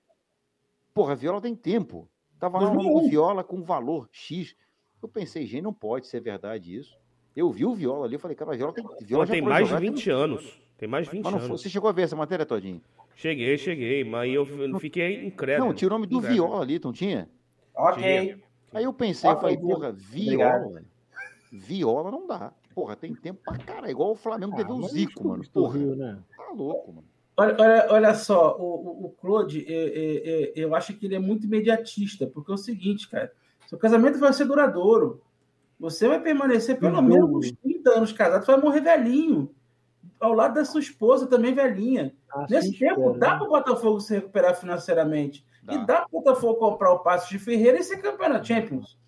Porra, Viola tem tempo. Tava lá o nome do 2001. Viola com valor X. Eu pensei, gente, não pode ser verdade isso. Eu vi o Viola ali, eu falei, cara, Viola tem, Viola já tem mais de jogar, tem- 20 anos. Tem mais de 20 Mas não anos. você chegou a ver essa matéria, Todinho? Cheguei, cheguei, mas eu fiquei incrédulo. Não, tinha o nome do Incrédulo. Viola ali, não tinha? Ok. Aí eu pensei, eu Ok, falei, porra, Obrigado. Viola. Viola não dá. Porra, tem tempo pra cara. Igual o Flamengo teve Ah, o mas Zico, mano. Porra, Rio, né? tá louco, mano. Olha, olha, olha só, o, o, o Claude, é, é, é, eu acho que ele é muito imediatista, porque é o seguinte, cara, seu casamento vai ser duradouro. Você vai permanecer pelo Sem menos uns 30 anos casado, você vai morrer velhinho. Ao lado da sua esposa também velhinha. Assim Nesse tempo, dá né? para o Botafogo se recuperar financeiramente. Dá. E dá para o Botafogo comprar o passe de Ferreira e ser campeão da Champions.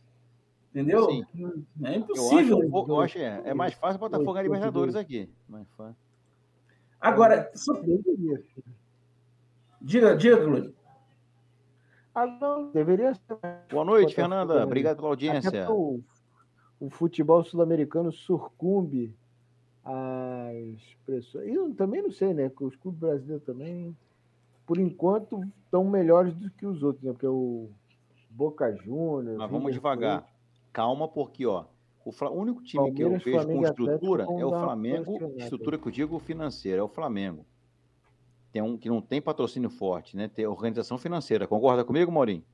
Entendeu? Sim. É Eu acho, impossível. um pouco- eu acho é, é mais fácil botar fogo na Libertadores aqui. Mais fácil. Agora, ser. diga, diga, Claude. Ah, não, deveria ser. Boa noite, Fernanda. Obrigado pela audiência. porque o, o futebol sul-americano surcumbe às pressões. E eu também não sei, né? Que os clubes brasileiros também, por enquanto, estão melhores do que os outros, né? Porque o Boca Juniors. Mas vamos River devagar. Calma, porque, ó, o, Fla- o único time que eu Palmeiras, vejo com Flamengo Atlético estrutura é o Flamengo. Estrutura que eu digo financeira, é o Flamengo. Tem um que não tem patrocínio forte, né? Tem organização financeira. Concorda comigo, Maurinho?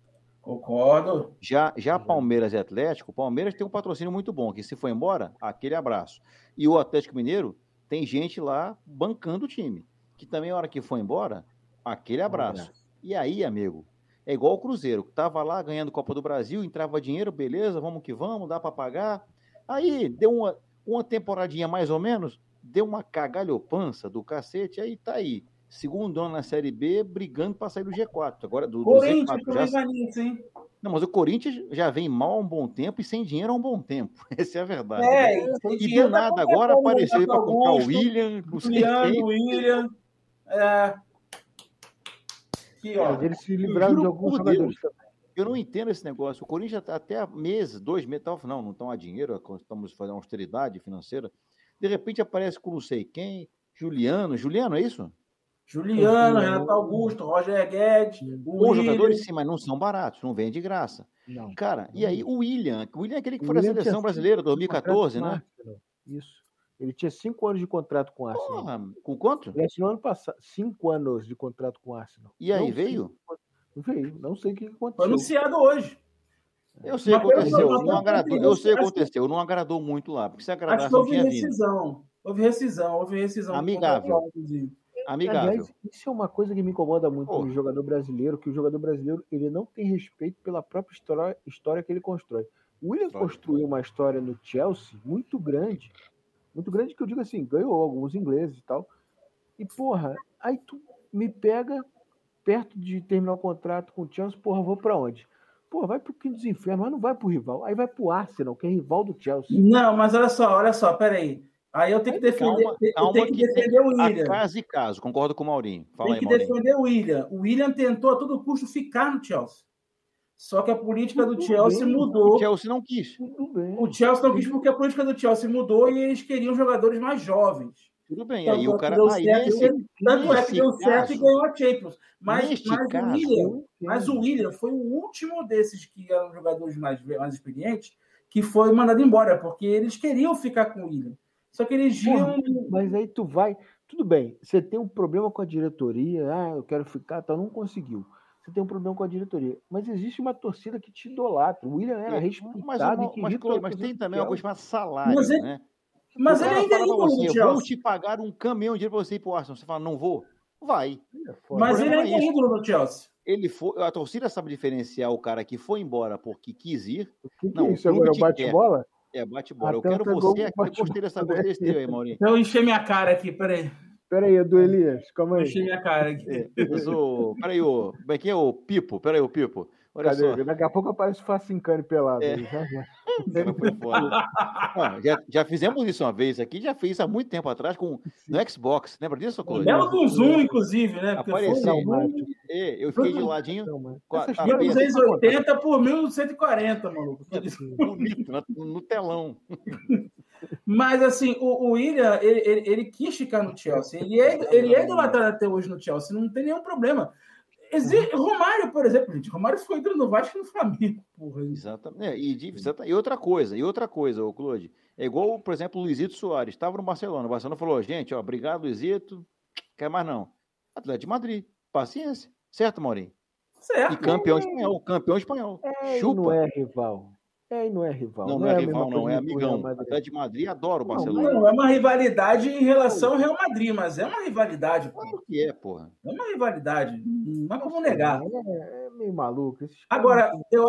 Concordo. Já, já Palmeiras e Atlético, o Palmeiras tem um patrocínio muito bom, que se for embora, aquele abraço. E o Atlético Mineiro tem gente lá bancando o time, que também a hora que for embora, aquele abraço. E aí, amigo, é igual o Cruzeiro, que tava lá ganhando Copa do Brasil, entrava dinheiro, beleza, vamos que vamos, dá para pagar. Aí deu uma, uma temporadinha mais ou menos, deu uma cagalhopança do cacete, aí tá aí. Segundo ano na Série B, brigando para sair do G4. Agora, do, do Corinthians Z4, também já vai nisso, hein? não, mas o Corinthians já vem mal há um bom tempo e sem dinheiro há um bom tempo. Essa é a verdade. É, né? E do dá nada agora apareceu para comprar o William, sei Juliano. William. É. Aqui, ó. Mas eles se livraram de alguns jogadores Deus. Eu não entendo esse negócio. O Corinthians tá até há meses, dois meses, tava, não, não estão a dinheiro, estamos fazendo austeridade financeira. De repente aparece com não sei quem, Juliano. Juliano, é isso? Juliano, Renato Augusto, Roger Guedes, Os jogadores, sim, mas não são baratos, não vem de graça. Não. Cara, e aí o William? O William é aquele que O foi da tinha seleção cinco brasileira, anos de 2014, contrato né? Arsenal. Isso. Ele tinha cinco anos de contrato com o Arsenal. Porra, com quanto? Ele assinou ano passado. Cinco anos de contrato com o Arsenal. E aí, Não veio? o que- Não veio. Não sei o que que Foi aconteceu. anunciado hoje. Eu sei o que aconteceu, não não agradou. Eu sei o que acho que- aconteceu, não agradou muito lá, porque se Acho agradasse que não houve vindo. rescisão. Houve rescisão, houve rescisão. Amigável. Amigável. Aliás, isso é uma coisa que me incomoda muito Pô. no jogador brasileiro, que o jogador brasileiro ele não tem respeito pela própria história, história que ele constrói. O William construiu uma história no Chelsea muito grande, muito grande que eu digo assim, ganhou alguns ingleses e tal. E porra, aí tu me pega perto de terminar o contrato com o Chelsea, porra, vou pra onde? Porra, vai pro quinto dos infernos, mas não vai pro rival. Aí vai pro Arsenal, que é rival do Chelsea. Não, mas olha só, olha só, peraí. Aí eu tenho que defender, Calma, eu calma tenho que que defender o a William. caso e caso, concordo com o Maurinho. Fala Tem aí, que defender o William. O William tentou a todo custo ficar no Chelsea. Só que a política do Tudo Chelsea bem. mudou. O Chelsea não quis. Tudo bem. O Chelsea não quis porque a política do Chelsea mudou e eles queriam jogadores mais jovens. Tudo bem, Tanto aí é o que cara. deu Aí certo, Tanto é que deu certo e ganhou a Champions. Mas, mas caso, o William, mas o. William foi o último desses que eram jogadores mais, mais experientes que foi mandado embora, porque eles queriam ficar com o William. Só que eles iam. Mas aí tu vai. Tudo bem, você tem um problema com a diretoria, ah, eu quero ficar, tal, não conseguiu. Você tem um problema com a diretoria. Mas existe uma torcida que te idolatra. O William era É, respeitado mas, e mas, querido mas, mas torcida tem também uma coisa chamada salário, Mas ele- né? Mas o ele ainda é ídolo você, do eu vou Chelsea. te pagar um caminhão de dinheiro pra você ir pro Arsenal. Você fala, não vou? Vai. É. Mas O ele ainda é é ídolo do Chelsea. Ele foi, a torcida sabe diferenciar o cara que foi embora porque quis ir. O que, que Não, é o isso agora? É o bate-bola? É bate bola. Eu quero você o aqui. Eu gostei dessa bate-bola gostei desse teu aí, Maurinho. Eu encher minha cara aqui, peraí. Pera aí, Edu Elias, calma aí. Enchi minha cara aqui. É, mas o. Peraí, o. Como é que é o Pipo? Peraí, o Pipo. Olha Cadê? só. Daqui a pouco aparece o Facincane pelado. É. aí, já, já. o cara foi foda. Ah, já, já fizemos isso uma vez aqui, já fez isso há muito tempo atrás com, no Xbox. Lembra disso, Cláudio? belo do Zoom, inclusive, né? Porque Apareceu. É, eu fiquei de ladinho. Não, Com a- a coisas- peça. 1280 por 1140, maluco. bonito na- no telão. Mas, assim, o, o William, ele, ele, ele quis ficar no Chelsea. Ele é, ele é idolatrado até hoje no Chelsea, não tem nenhum problema. Exi- Romário, por exemplo, gente. Romário ficou entre no Vasco e no Flamengo. Porra. Exatamente. É, e, e outra coisa, e outra coisa, ô Claude. É igual, por exemplo, o Luizito Soares. Estava no Barcelona. O Barcelona falou, gente, ó, obrigado, Luizito. Quer mais não. Atlético de Madrid. Paciência. Certo, Maurinho? Certo. E campeão espanhol. Campeão espanhol. É Chupa. não é rival. É e não é rival. Não, não é a rival, não. É amigão. Madrid. Atlético de Madrid adora o Não, Barcelona. Não, é uma rivalidade em relação ao Real Madrid, mas é uma rivalidade. Claro que é, porra. É uma rivalidade. Não há como negar. É, é meio maluco. Agora, eu,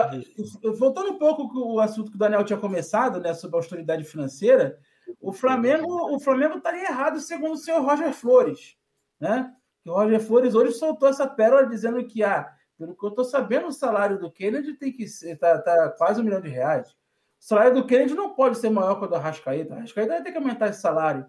eu- voltando um pouco com o assunto que o Daniel tinha começado, né, sobre a austeridade financeira, o Flamengo o Flamengo estaria errado segundo o senhor Roger Flores, né? Que o Roger Flores hoje soltou essa pérola dizendo que, ah, pelo que eu estou sabendo, o salário do Kennedy tem que ser tá, tá quase um milhão de reais. O salário do Kennedy não pode ser maior que o do Arrascaeta. O Arrascaeta vai ter que aumentar esse salário.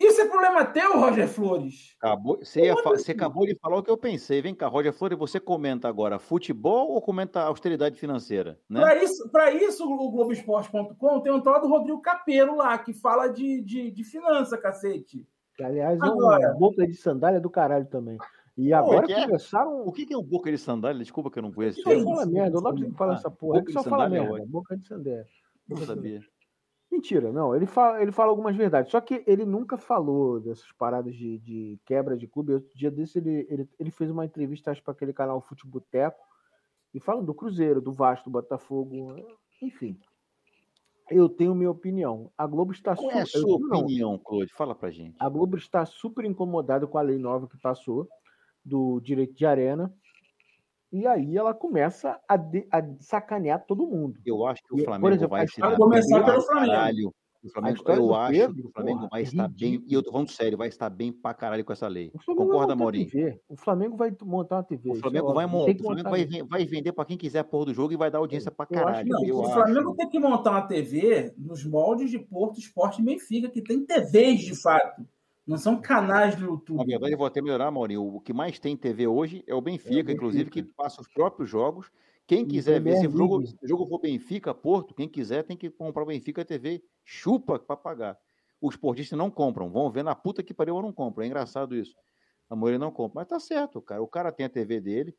Isso é problema teu, Roger Flores. Acabou, você, fa- você acabou de falar o que eu pensei. Vem cá, Roger Flores, você comenta agora futebol ou comenta austeridade financeira? Né? Para isso, pra isso, o Globoesporte.com tem um tal do Rodrigo Capelo lá, que fala de, de, de finança, cacete. Que, aliás, é Agora- uma boca de sandália do caralho também. E agora que é? começaram. O que é um boca de sandália? Desculpa que eu não conheço. Só Isso aí. fala merda, eu não acredito que fala Ah, essa porra. É boca só fala sandália é merda. Boca de sandália. Não sabia. Mentira, não. Ele fala, ele fala algumas verdades. Só que ele nunca falou dessas paradas de, de quebra de clube. Outro dia desse, ele, ele, ele fez uma entrevista, acho, para aquele canal Futeboteco. E falando do Cruzeiro, do Vasco, do Botafogo. Enfim. Eu tenho minha opinião. A Globo está Qual é a sua opinião, Claude? Fala pra gente. A Globo está super incomodada com a lei nova que passou do direito de arena. E aí ela começa a, de- a sacanear todo mundo. Eu acho que E, o Flamengo exemplo, vai se dar começar bem pelo Flamengo. caralho. O Flamengo, eu acho Pedro, que o Flamengo porra, vai é estar bem. ridículo. E eu tô falando sério, vai estar bem pra caralho com essa lei. Concorda, Maurinho? O Flamengo vai montar uma TV. O isso Flamengo é vai montar. O Flamengo vai, vai vender pra quem quiser a porra do jogo e vai dar audiência pra acho caralho. Não, o acho. Flamengo tem que montar uma TV nos moldes de Porto Esporte e Benfica, que tem TVs de fato. Não são canais do Na YouTube. verdade, eu vou até melhorar, Maurinho. O que mais tem TV hoje é o Benfica, Benfica. inclusive, que passa os próprios jogos. Quem quiser ver, se o jogo, se o jogo for Benfica, Porto, quem quiser tem que comprar o Benfica TV. Chupa para pagar. Os portistas não compram. Vão ver na puta que pariu, eu não compro. É engraçado isso. A maioria não compra. Mas tá certo, cara. O cara tem a TV dele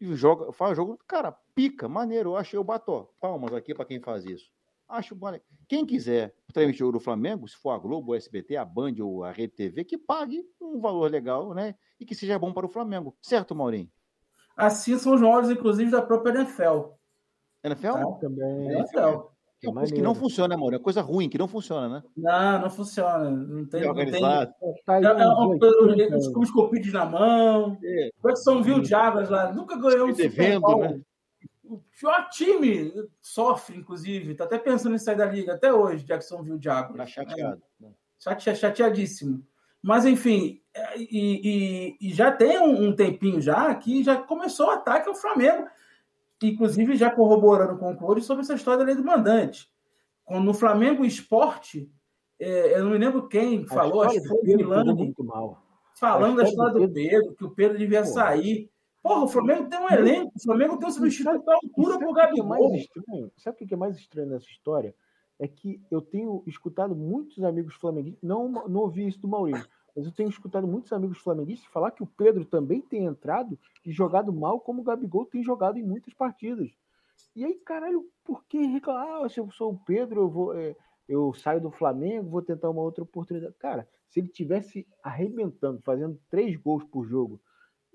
e joga, faz jogo. Cara, pica, maneiro. Eu achei o bató. Palmas aqui para quem faz isso. Acho maneiro. Quem quiser transmitir o jogo do Flamengo, se for a Globo, o SBT, a Band ou a Rede TV, que pague um valor legal, né? E que seja bom para o Flamengo. Certo, Maurinho? Assim são os moldes, inclusive, da própria NFL. NFL? Tá. Também. NFL. É uma coisa que não funciona, Maurinho. É coisa ruim, que não funciona, né? Não, não funciona. Não tem. É Não tem organizado. Tá aí é, é uns 80 os clubes com o Pires na mão. É. O Jacksonville Jaguars lá nunca ganhou um Se Super devendo, Bowl. né? O pior time sofre, inclusive. Tá até pensando em sair da liga até hoje, Jacksonville Jaguars. Tá chateado. né? Chate- chateadíssimo. Mas, enfim, é, e, e- e já tem um, um tempinho já que já começou o ataque ao Flamengo, inclusive já corroborando com o Clore sobre essa história da lei do mandante. Quando no Flamengo Esporte, é, eu não me lembro quem falou, acho que foi o Milani, falando da história do Pedro, que o Pedro devia sair. Porra, o Flamengo tem um elenco, o Flamengo tem um substituto à altura Sabe pro é mais Gabigol. estranho? Sabe o que é mais estranho nessa história? É que eu tenho escutado muitos amigos flamenguistas, não, não ouvi isso do Maurício, mas eu tenho escutado muitos amigos flamenguistas falar que o Pedro também tem entrado e jogado mal como o Gabigol tem jogado em muitas partidas. E aí, caralho, por que reclamar? Ah, se eu sou o Pedro, eu vou. é, eu saio do Flamengo, vou tentar uma outra oportunidade. Cara, se ele tivesse arrebentando, fazendo três gols por jogo,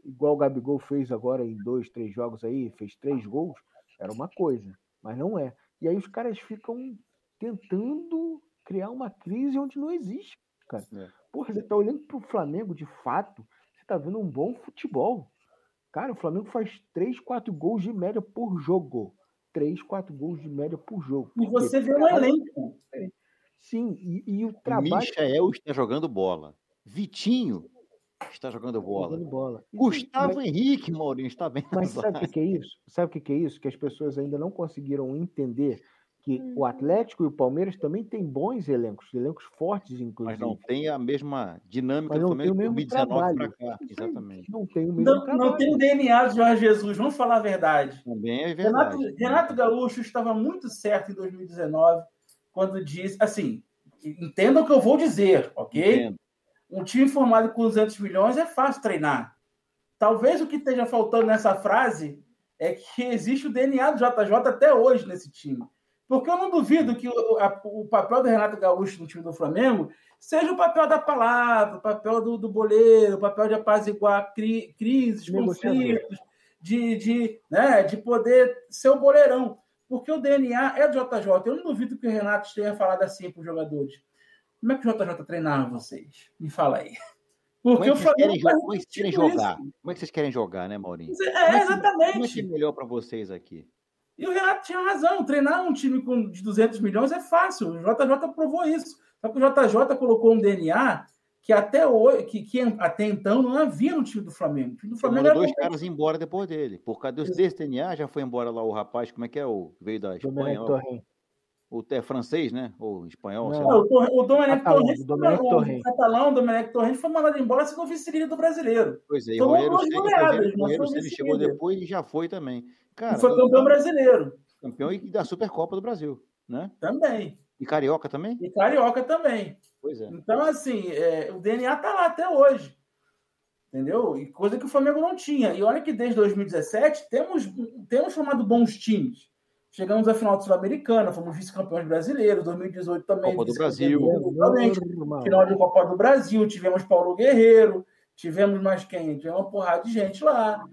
igual o Gabigol fez agora em dois, três jogos aí, fez três gols, era uma coisa, mas não é. E aí os caras ficam tentando criar uma crise onde não existe, cara. É. Porra, você tá olhando pro Flamengo de fato, você tá vendo um bom futebol. Cara, o Flamengo faz três, quatro gols de média por jogo. Três, quatro gols de média por jogo. E você vê um a- elenco. Sim, e, e o O trabalho. Michael está jogando bola. Vitinho está jogando bola. Jogando bola. Gustavo Mas- Henrique, Maurinho, está bem Mas sabe o que, que é isso? Sabe o que, que é isso? Que as pessoas ainda não conseguiram entender que Hum. o Atlético e o Palmeiras também têm bons elencos, elencos fortes, Mas inclusive. não tem a mesma dinâmica Mas do Flamengo o de mesmo 2019 para cá. Exatamente. Não tem o mesmo Não, trabalho. não tem o DNA do Jorge Jesus, vamos falar a verdade. Também é Renato, verdade. Renato Gaúcho estava muito certo em 2019 quando disse, assim, entendam o que eu vou dizer, ok? Entendo. Um time formado com 200 milhões é fácil treinar. Talvez o que esteja faltando nessa frase é que existe o DNA do JJ até hoje nesse time. Porque eu não duvido que o, a- o papel do Renato Gaúcho no time do Flamengo seja o papel da palavra, o papel do, do boleiro, o papel de apaziguar cri- crises, Negociador. conflitos, de, de, né, de poder ser o boleirão. Porque o DNA é do JJ. Eu não duvido que o Renato tenha falado assim para os jogadores. Como é que o JJ treinava vocês? Me fala aí. Como Porque é o que vocês querem, Flamengo jo- como é que vocês querem tipo jogar? Como é que vocês querem jogar, né, Maurinho? É, Como é que- Como é que exatamente. é melhor para vocês aqui? E o Renato tinha razão. Treinar um time com, de 200 milhões é fácil. O JJ provou isso. Só que o JJ colocou um DNA que até, hoje, que, que até então não havia no time do Flamengo. O time do Flamengo mandou era dois caras embora depois dele. Por causa desse, desse DNA, já foi embora lá o rapaz, como é que é? O veio da Espanha. Torrent. O é francês, né? Ou espanhol, sei Não. lá. Não, o, o Domenech Catalão, Torrent, Domenech o catalão, o Domenech Torrent foi mandado embora sendo vice-líder do brasileiro. Pois é, e o Tomou Rogério duas Ceni, Rogério, chegou depois e já foi também. Cara, e foi campeão brasileiro campeão e da Supercopa do Brasil, né? também. E carioca também? E carioca também. Pois é. Então, assim, é, o DNA tá lá até hoje. Entendeu? E coisa que o Flamengo não tinha. E olha que desde 2017 temos, temos formado bons times. Chegamos à final do Sul-Americana, fomos vice-campeões brasileiros, 2018 também. Copa do Brasil. Final de Copa do Brasil, tivemos Paulo Guerreiro, tivemos mais quem? Tivemos uma porrada de gente lá.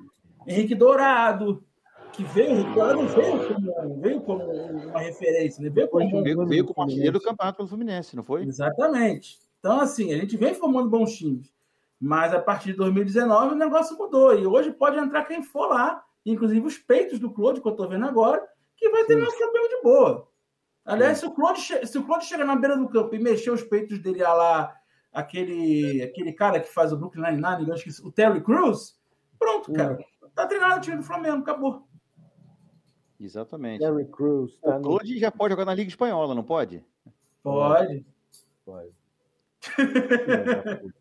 Henrique Dourado, que veio, Henrique Dourado veio como, veio como uma referência, né? veio como Veio, veio como artilheiro do campeonato pelo Fluminense, não foi? Exatamente. Então, assim, a gente vem formando bons times. Mas a partir de 2019 o negócio mudou. E hoje pode entrar quem for lá, inclusive os peitos do Claude, que eu tô vendo agora, que vai ter nosso campeão de boa. Aliás, se o, Claude se o Claude chegar na beira do campo e mexer os peitos dele a lá, aquele, aquele cara que faz o Brooklyn Nine-Nine, eu esqueci, o Terry Crews, pronto, cara. Tá treinado o time do Flamengo, acabou. Exatamente. Terry Crews tá O no. Claude já pode jogar na Liga Espanhola, não pode? Pode. Pode.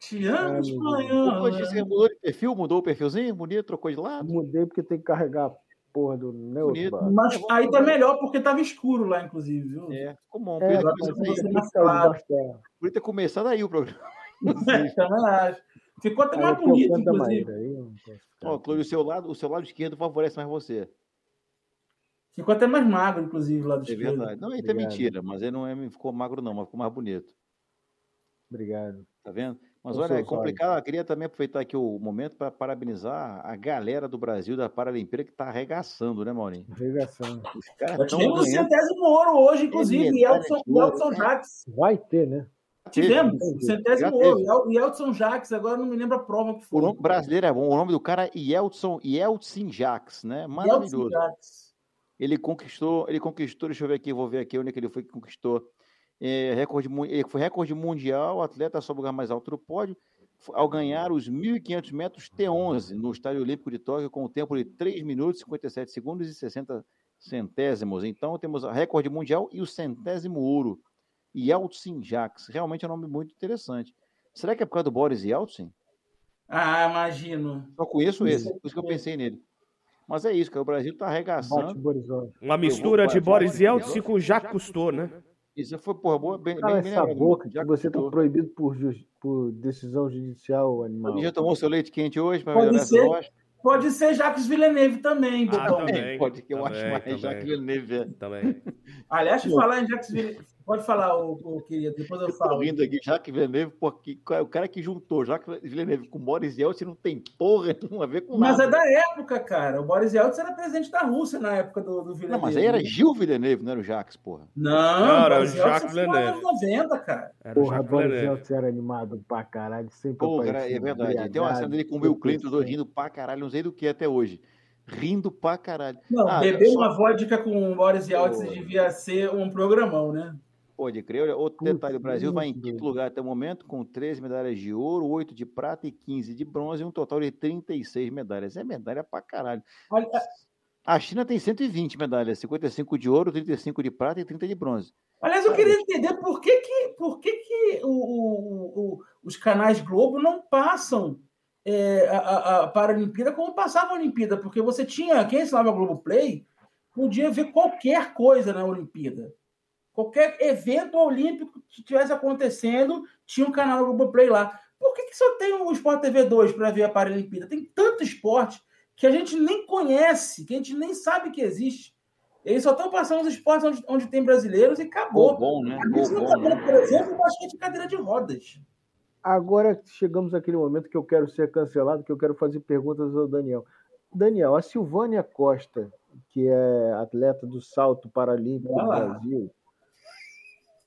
Te amo, espanhol. você mudou de perfil, mudou o perfilzinho, bonito, trocou de lado. Mudei porque tem que carregar porra do Neusbar. Mas aí tá melhor porque tava escuro lá, inclusive, viu? É, ficou bom. É, Podia ter começado aí. da- Podia ter começado aí o programa. Ficou até mais é bonito, inclusive. Ó, Claude, o seu lado, o seu lado esquerdo favorece mais você. Ficou até mais magro, inclusive, lá do É esquerdo. verdade. Não, isso é mentira, mas ele não é, ficou magro, não, mas ficou mais bonito. Obrigado. Tá vendo? Mas olha, é complicado. Eu queria também aproveitar aqui o momento para parabenizar a galera do Brasil da Paralimpíada que tá arregaçando, né, Maurinho? Regação. Os caras tivemos o centésimo ouro hoje, inclusive, e medalha Elton, Elton né? Jacques. Vai ter, né? Tivemos o centésimo ouro. Elton Jacques, agora não me lembro a prova que O foi. nome brasileiro é bom. O nome do cara é Yeltsin, Yeltsin Jacques, né? Elton Maravilhoso. Jacques. Ele conquistou, ele conquistou, deixa eu ver aqui, vou ver aqui onde é que ele foi que conquistou. É, recorde, ele foi recorde mundial, atleta sob o lugar mais alto do pódio, ao ganhar os 1.500 metros T11 no Estádio Olímpico de Tóquio com o tempo de 3 minutos, 57 segundos e 60 centésimos. Então temos o recorde mundial e o centésimo ouro. Yeltsin Jacques, realmente é um nome muito interessante. Será que é por causa do Boris Yeltsin? Ah, imagino. Só conheço esse, por isso que eu é. pensei nele. Mas é isso, cara, o Brasil tá Bate arregaçando. Uma mistura de Boris Yeltsin com Jacques Cousteau, né? Isso foi, porra, boa, bem, Cala bem, bem essa lembrado, boca que já você tá contou. proibido por, ju- por decisão judicial, animal. Já tomou seu leite quente hoje para Pode melhorar ser. Pode ser Jacques Villeneuve também, Ah, também. Pode, que eu também, acho mais também. Jacques Villeneuve. é. Também. Aliás, falar em Jacques Villeneuve. Pode falar, ô, ô, querido, depois eu Eu tô falo. rindo aqui, Jacques Villeneuve, porque o cara que juntou Jacques Villeneuve com Boris Yeltsin não tem porra nenhuma a ver com Mas nada. é da época, cara. O Boris Yeltsin era presidente da Rússia na época do, do Villeneuve. Não, mas aí era Gil Villeneuve, não era o Jacques, porra. Não, Não, era o Boris Yeltsin Jacques Villeneuve. 90, cara. Era o Porra, Jacques Boris. Yeltsin era animado pra caralho, sempre Pô, cara, é verdade. Tem uma cena dele com o Bill Clinton, rindo pra caralho, não sei do que até hoje. Rindo pra caralho. Não, Ah, beber só- uma vodka com o Boris Yeltsin devia ser um programão, né? Pode crer. Olha, outro detalhe: o Brasil vai em quinto lugar até o momento, com 13 medalhas de ouro, 8 de prata e 15 de bronze, um total de 36 medalhas. É medalha pra caralho. Olha, A China tem 120 medalhas, 55 de ouro, 35 de prata e 30 de bronze. Aliás, eu queria entender por que, que, por que, que o- o- o- os canais Globo não passam é, a, a, a Paralimpíada como passava a Olimpíada, porque você tinha, quem assinava Globo Play, podia ver qualquer coisa na Olimpíada. Qualquer evento olímpico que estivesse acontecendo, tinha um canal Globo Play lá. Por que, que só tem o Sport TV 2 para ver a Paralimpíada? Tem tanto esporte que a gente nem conhece, que a gente nem sabe que existe. Eles só estão passando os esportes onde, onde tem brasileiros e acabou. Bom, né? A gente não bom, está né? vendo, por exemplo, basquete de cadeira de rodas. Agora chegamos àquele momento que eu quero ser cancelado, que eu quero fazer perguntas ao Daniel. Daniel, a Silvânia Costa, que é atleta do salto paralímpico do. Brasil,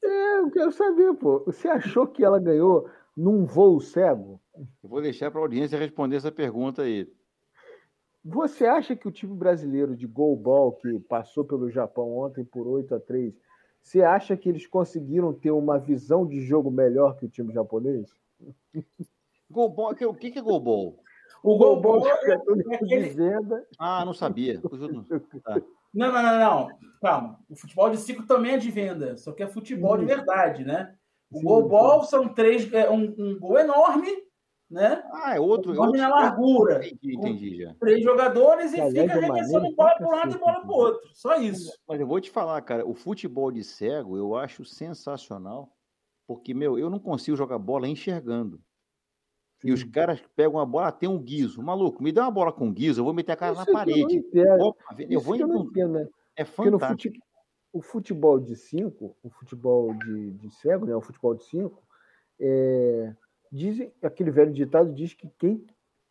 é, eu quero saber, pô. Você achou que ela ganhou num voo cego? Eu vou deixar para a audiência responder essa pergunta aí. Você acha que o time brasileiro de goalball, que passou pelo Japão ontem por 8 a 3 você acha que eles conseguiram ter uma visão de jogo melhor que o time japonês? Gol bom, o que- o é gol bom? O Goalball goalball é é de aquele- venda. Ah, não sabia. Tá. Não, não, não, não. Calma. O futebol de ciclo também é de venda, só que é futebol de verdade, né? O Sim, goalball são três, é um, um gol enorme, né? Ah, é outro. é Enorme outro na largura. Entendi, entendi já. Três jogadores e Que, aliás, fica é arremessando bola para um lado e bola para o né? outro. Só isso. Mas eu vou te falar, cara, o futebol de cego eu acho sensacional, porque, meu, eu não consigo jogar bola enxergando. E os caras pegam a bola, ah, tem um guiso. Maluco, me dá uma bola com guiso, eu vou meter a cara Isso na eu não parede. entendo. Opa, eu vou eu não entendo, né? É fantástico. fute... o futebol de cinco, o futebol de, de cego, né? O futebol de cinco, é... dizem, aquele velho ditado diz que quem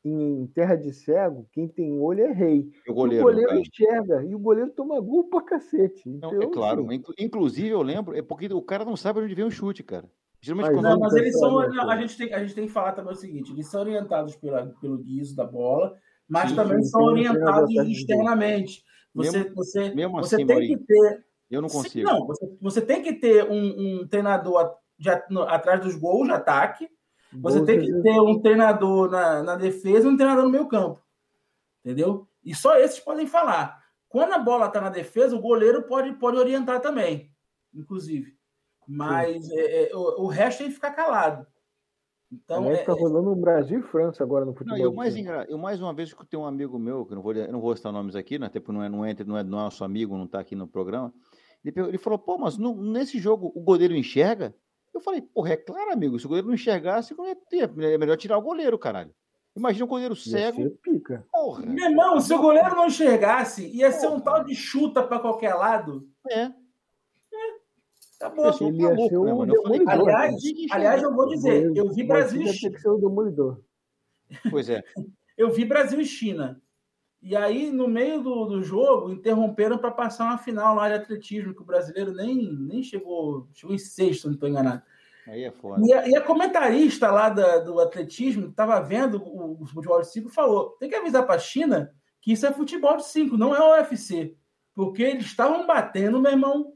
em terra de cego, quem tem olho é rei. O goleiro, o goleiro enxerga, e o goleiro toma gol pra cacete. Não, Então, é claro. assim, inclu- Inclusive, eu lembro, é porque o cara não sabe onde vem o chute, cara. Geralmente, Mas Não, mas eles são. não, a, gente tem, a gente tem que falar também o seguinte: eles são orientados pela, pelo guiso da bola, mas Sim, também sim, são orientados externamente. Você, Mesmo- você, mesmo você assim, tem que ter. eu não Sim, consigo. não, você, você tem que ter um, um treinador de no- atrás dos gols de ataque. Você tem que ter um treinador na, na defesa e um treinador no meio campo. Entendeu? E só esses podem falar. Quando a bola está na defesa, o goleiro pode, pode orientar também, inclusive. Mas é, é, o, o resto tem que ficar calado. Então, Aliás, é, tá rolando no Brasil e França agora no Não, futebol. e o de mais engra... eu mais uma vez que tem um amigo meu, que eu não vou, eu não vou citar nomes aqui, né, até porque não é, não, é, entre- não é nosso amigo, não está aqui no programa. Ele, ele falou, pô, mas no- nesse jogo o goleiro enxerga? Eu falei, porra, é claro, amigo, se o goleiro não enxergasse, não ter, é melhor tirar o goleiro, caralho. Imagina um goleiro Ia cego, ser pica. porra. meu irmão, se o goleiro não enxergasse, ia ser um tal de chuta para qualquer lado. É, Acabou. Sou Ele ia maluco, ser o demolidor. Aliás, aliás, eu vou dizer, eu vi Brasil e ser o demolidor. Pois é. eu vi Brasil e China. E aí, no meio do, do jogo, interromperam para passar uma final lá de atletismo, que o brasileiro nem, nem chegou, chegou em sexto, não estou enganado. Aí é foda. E a, e a comentarista lá da- do atletismo, que estava vendo o, o futebol de 5, falou: tem que avisar para a China que isso é futebol de 5, não é UFC. Porque eles estavam batendo, meu irmão,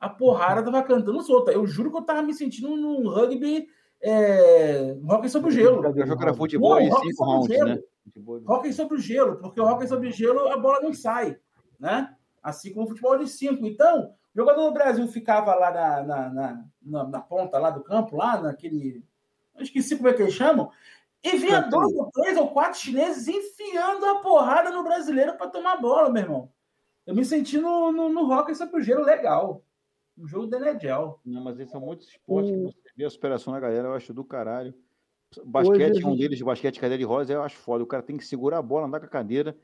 a porrada tava cantando solta. Eu juro que eu tava me sentindo num rugby, é, hockey sobre o gelo. Eu jogo era futebol cinco sobre rounds, gelo. né? Futebol- Hockey sobre o gelo, porque o hockey sobre gelo a bola não sai, né? Assim como o futebol de cinco. Então, o jogador do Brasil ficava lá na, na, na, na- na ponta lá do campo, lá naquele. Eu esqueci como é que eles chamam. E vinha dois ou três ou quatro chineses enfiando a porrada no brasileiro para tomar bola, meu irmão. Eu me senti no, no, no hockey sobre o gelo legal. Um jogo da Enedel. Não, mas eles são muitos esportes que O- você vê a superação da galera, eu acho do caralho. Basquete Hoje é um deles, basquete cadeira de rosa, eu acho foda. O cara tem que segurar a bola, andar com a cadeira,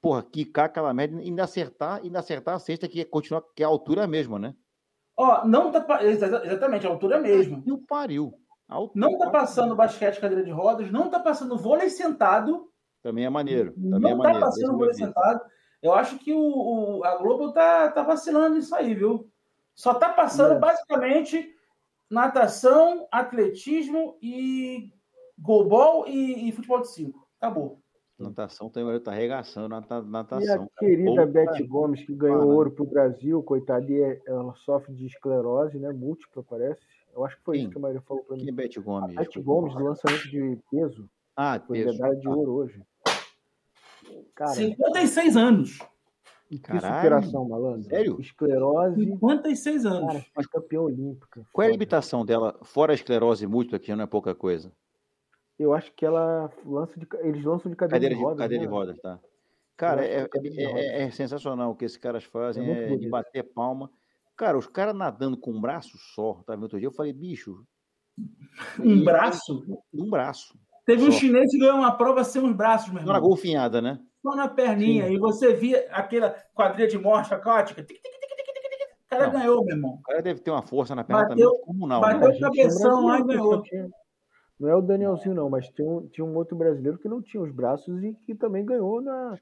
porra, quicar aquela merda e ainda acertar, ainda acertar a cesta que é, continua, que é a altura mesma, né? Ó, não tá. Exatamente, a altura mesmo. E o pariu. Altura Não tá passando basquete cadeira de rodas, não tá passando vôlei sentado. Também é maneiro. Também não é tá maneiro. passando vôlei sentado. Eu acho que o, o- a Globo tá, tá vacilando nisso aí, viu? Só tá passando É. basicamente natação, atletismo e golbol e, e futebol de cinco. Acabou. Natação também tá arregaçando na nata- E a natação. querida Beth Gomes, que ganhou ouro pro Brasil, coitadinha, ela sofre de esclerose, né? Múltipla, parece. Eu acho que foi Quem? isso que a Maria falou pra Quem mim. é Beth Gomes? A Beth Gomes, do lançamento de peso, Ah, foi peso. medalha de Ah, ouro hoje. Cara, 56 anos. Que caralho. superação, malandro. Sério? Esclerose, 56 anos. cara, foi campeã olímpica. Qual é a limitação dela, fora a esclerose múltipla, que já não é pouca coisa? Eu acho que ela lança de, eles lançam de cadeira, Cadeira de de, rodas. cadeira né? de rodas, tá? Cara, que é, é é- rodas. é- é sensacional o que esses caras fazem, É é, de bater palma. Cara, os caras nadando com um braço só, tá vendo outro dia? Eu falei, bicho, Um braço. um braço. Teve um Só. chinês que ganhou uma prova sem os braços, meu Não irmão. golfinhada, né? Só na perninha. E você via aquela quadrilha de morte aquática. tic, tic, tic, tic, tic, tic, tic. O cara Não. ganhou, meu irmão. O cara deve ter uma força na perna Bateu- também comunal, bateu- né? Cabeção lá e ganhou. Não é o Danielzinho, não, mas tinha um, tinha um outro brasileiro que não tinha os braços e que também ganhou na,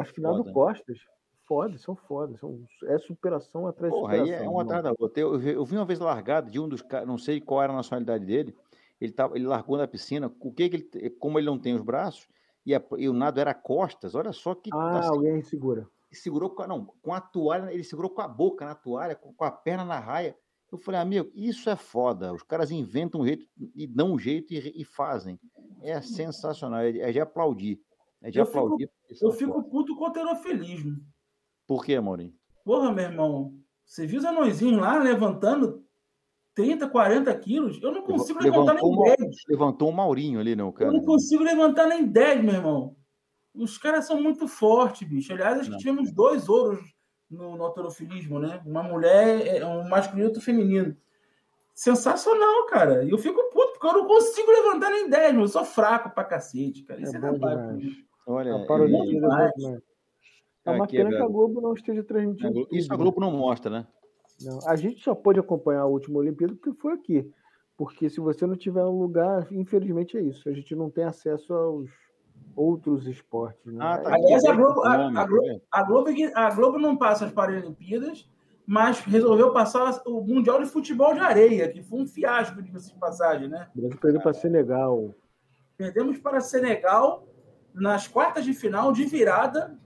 acho que final do foda. Costas. Foda, são foda. São, é superação atrás de Porra, aí superação. é uma atrás da outra. Eu, vi- eu vi uma vez a largada de um dos caras, não sei qual era a nacionalidade dele, ele, tava, ele largou na piscina, o que que ele, como ele não tem os braços, e, a- e o nado era costas, olha só que Ah, assim, alguém segura. segurou com a, não, com a toalha, ele segurou com a boca na toalha, com, com a perna na raia. Eu falei, amigo, isso é foda. Os caras inventam um jeito e dão um jeito e, e fazem. É sensacional, é, de- é de aplaudir. É de Eu fico- aplaudir. são Eu fico foda. puto com o heterofilismo. Por quê, Maurinho? Porra, meu irmão. Você viu os anõezinhos lá levantando 30, 40 quilos? Eu não consigo levantar Levantou, nem uma- 10. levantou o Maurinho ali, né, o Eu cara? não consigo levantar nem 10, meu irmão. Os caras são muito fortes, bicho. Aliás, acho Não. que tivemos dois ouros no, no alterofilismo, né? Uma mulher, é, um masculino e outro feminino. Sensacional, cara. E eu fico puto, porque eu não consigo levantar nem 10, meu. Eu sou fraco pra cacete, cara. Isso é, É bom trabalho. Olha, A e- é demais. É uma Aqui, pena que a. Globo não esteja transmitindo. Isso a né? Globo não mostra, né? Não, a gente só pôde acompanhar a última Olimpíada porque foi aqui. Porque se você não tiver um lugar, infelizmente é isso. A gente não tem acesso aos outros esportes. Né? Ah, tá Aliás, a aqui, Globo- a- nome, a Globo-? A Globo, a Globo não passa as Paralimpíadas, mas resolveu passar o Mundial de Futebol de Areia, que foi um fiasco, diga-se de passagem, né? O Brasil perdeu para Senegal. Perdemos para Senegal nas quartas de final de virada,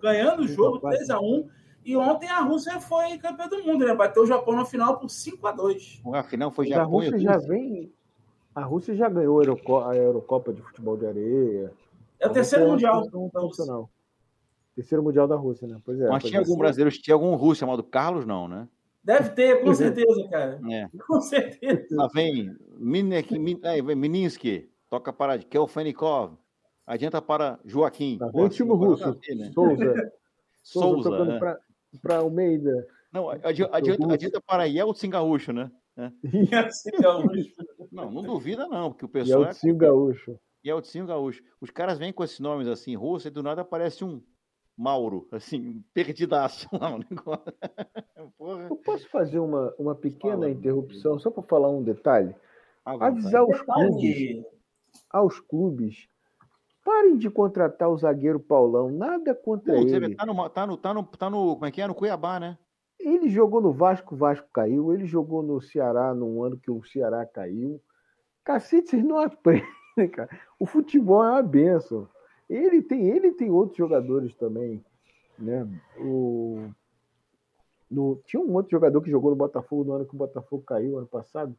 ganhando o jogo 3 a 1 E ontem a Rússia foi campeã do mundo, né? Bateu o Japão na final por 5 a 2 Afinal, foi Mas a Japão e Rússia já vem. A Rússia já ganhou a Euroco- a Eurocopa de futebol de areia. É o A terceiro é mundial. profissional. Terceiro mundial da Rússia, né? Pois é. Mas pois tinha é. algum brasileiro, tinha algum russo chamado Carlos, não, né? Deve ter, com certeza, cara. É. Com certeza. Lá vem Minek, Min, aí vem Mininsky, toca para Kelfenikov, adianta para Joaquim. Tá Pô, assim, time pode russo? a né? Souza. Souza Souza, tocando né? pra, pra Almeida. Não, adi- adianta, adianta para Yeltsin Gaúcho, né? Esse é o- Não, não duvida não, porque o pessoal é Yeltsin Gaúcho. Yeltsin Gaúcho. Os caras vêm com esses nomes assim, russo, e do nada aparece um Mauro, assim, perdidaço lá, um negócio. Eu posso fazer uma, uma pequena Fala. interrupção só para falar um detalhe? Avisar os clubes, aos clubes, parem de contratar o zagueiro Paulão, nada contra Pô, ele. vê, tá no, tá no, tá no, tá no, como é que é? No Cuiabá, né? Ele jogou no Vasco, o Vasco caiu. Ele jogou no Ceará num ano que o Ceará caiu. Cacete, vocês não aprendem, cara. O futebol é uma benção. Ele tem, ele tem outros jogadores também, né? O, no, tinha um outro jogador que jogou no Botafogo no ano que o Botafogo caiu, ano passado.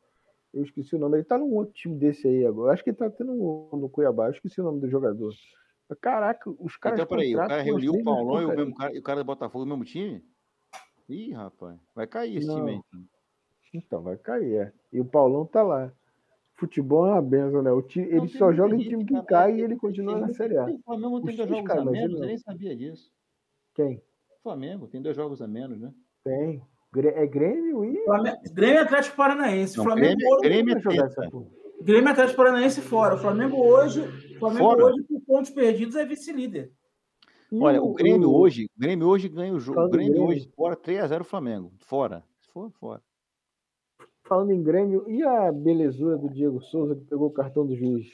Eu esqueci o nome. Ele tá num outro time desse aí agora. Acho que ele tá até no, no Cuiabá. Eu esqueci o nome do jogador. Caraca, os caras. então, peraí, o cara reuniu o três Paulão e o, mesmo cara, e o cara do Botafogo no mesmo time? Ih, rapaz, vai cair esse Não. time aí. então. Então, vai cair, é. E o Paulão tá lá. Futebol é uma benção, né? O ti- ele só tem joga em time que cara, cai e ele continua tem na Série A. O Flamengo tem dois jogos caem, a menos, eu nem sabia disso. Quem? O Flamengo tem dois jogos a menos, né? Tem. É Grêmio e. Flamengo- Grêmio e Atlético Paranaense. Não, Flamengo Grêmio, hoje, Grêmio é Vai jogar essa teta. porra. Grêmio e Atlético Paranaense fora. O Flamengo hoje, Flamengo Fora? hoje por pontos perdidos, é vice-líder. Olha, o Grêmio o- hoje, o Grêmio hoje ganha o jogo. O Grêmio Grêmio. hoje fora 3x0 Flamengo. Fora. For, fora. Falando em Grêmio, e a belezura do Diego Souza que pegou o cartão do juiz?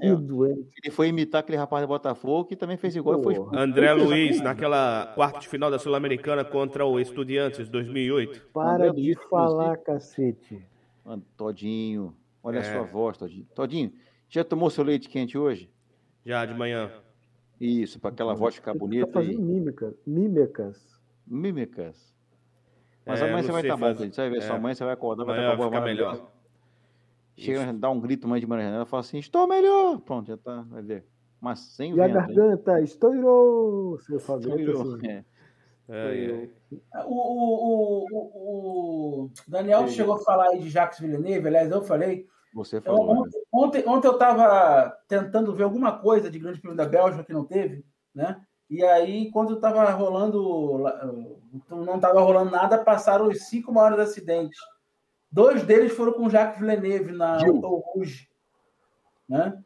É. Doente. Ele foi imitar aquele rapaz do Botafogo que também fez igual e foi. André Luiz, naquela quarta de final da Sul-Americana contra o Estudiantes 2008. Para André de Luiz, falar, cacete. Mano, Todinho, olha a É. sua voz, Todinho. Todinho, já tomou seu leite quente hoje? Já de manhã. Isso, para aquela voz ficar Tá bonita fazendo e mímica, mímicas. mímicas. Mas É, amanhã você vai estar bom, fazer. Felipe. Você vai ver, sua É. mãe, você vai acordar, vai estar com a voz vai ficar maravilhosa. melhor. Chega, dá um grito mãe de manhã, ela fala assim, estou melhor. Pronto, já tá, vai ver. Mas sem E a vento, hein? garganta estourou. Seu Fabrício. Estourou, é. Ai. O, o, o, o- Daniel chegou a falar aí de Jacques Villeneuve, aliás, eu falei. Você Eu- falou. né? ontem, ontem, ontem eu estava tentando ver alguma coisa de Grande Prêmio da Bélgica que não teve, né? E aí, quando estava rolando, não estava rolando nada, passaram os cinco maiores acidentes. Dois deles foram com Jacques Villeneuve na Gil. Auto Rouge, né?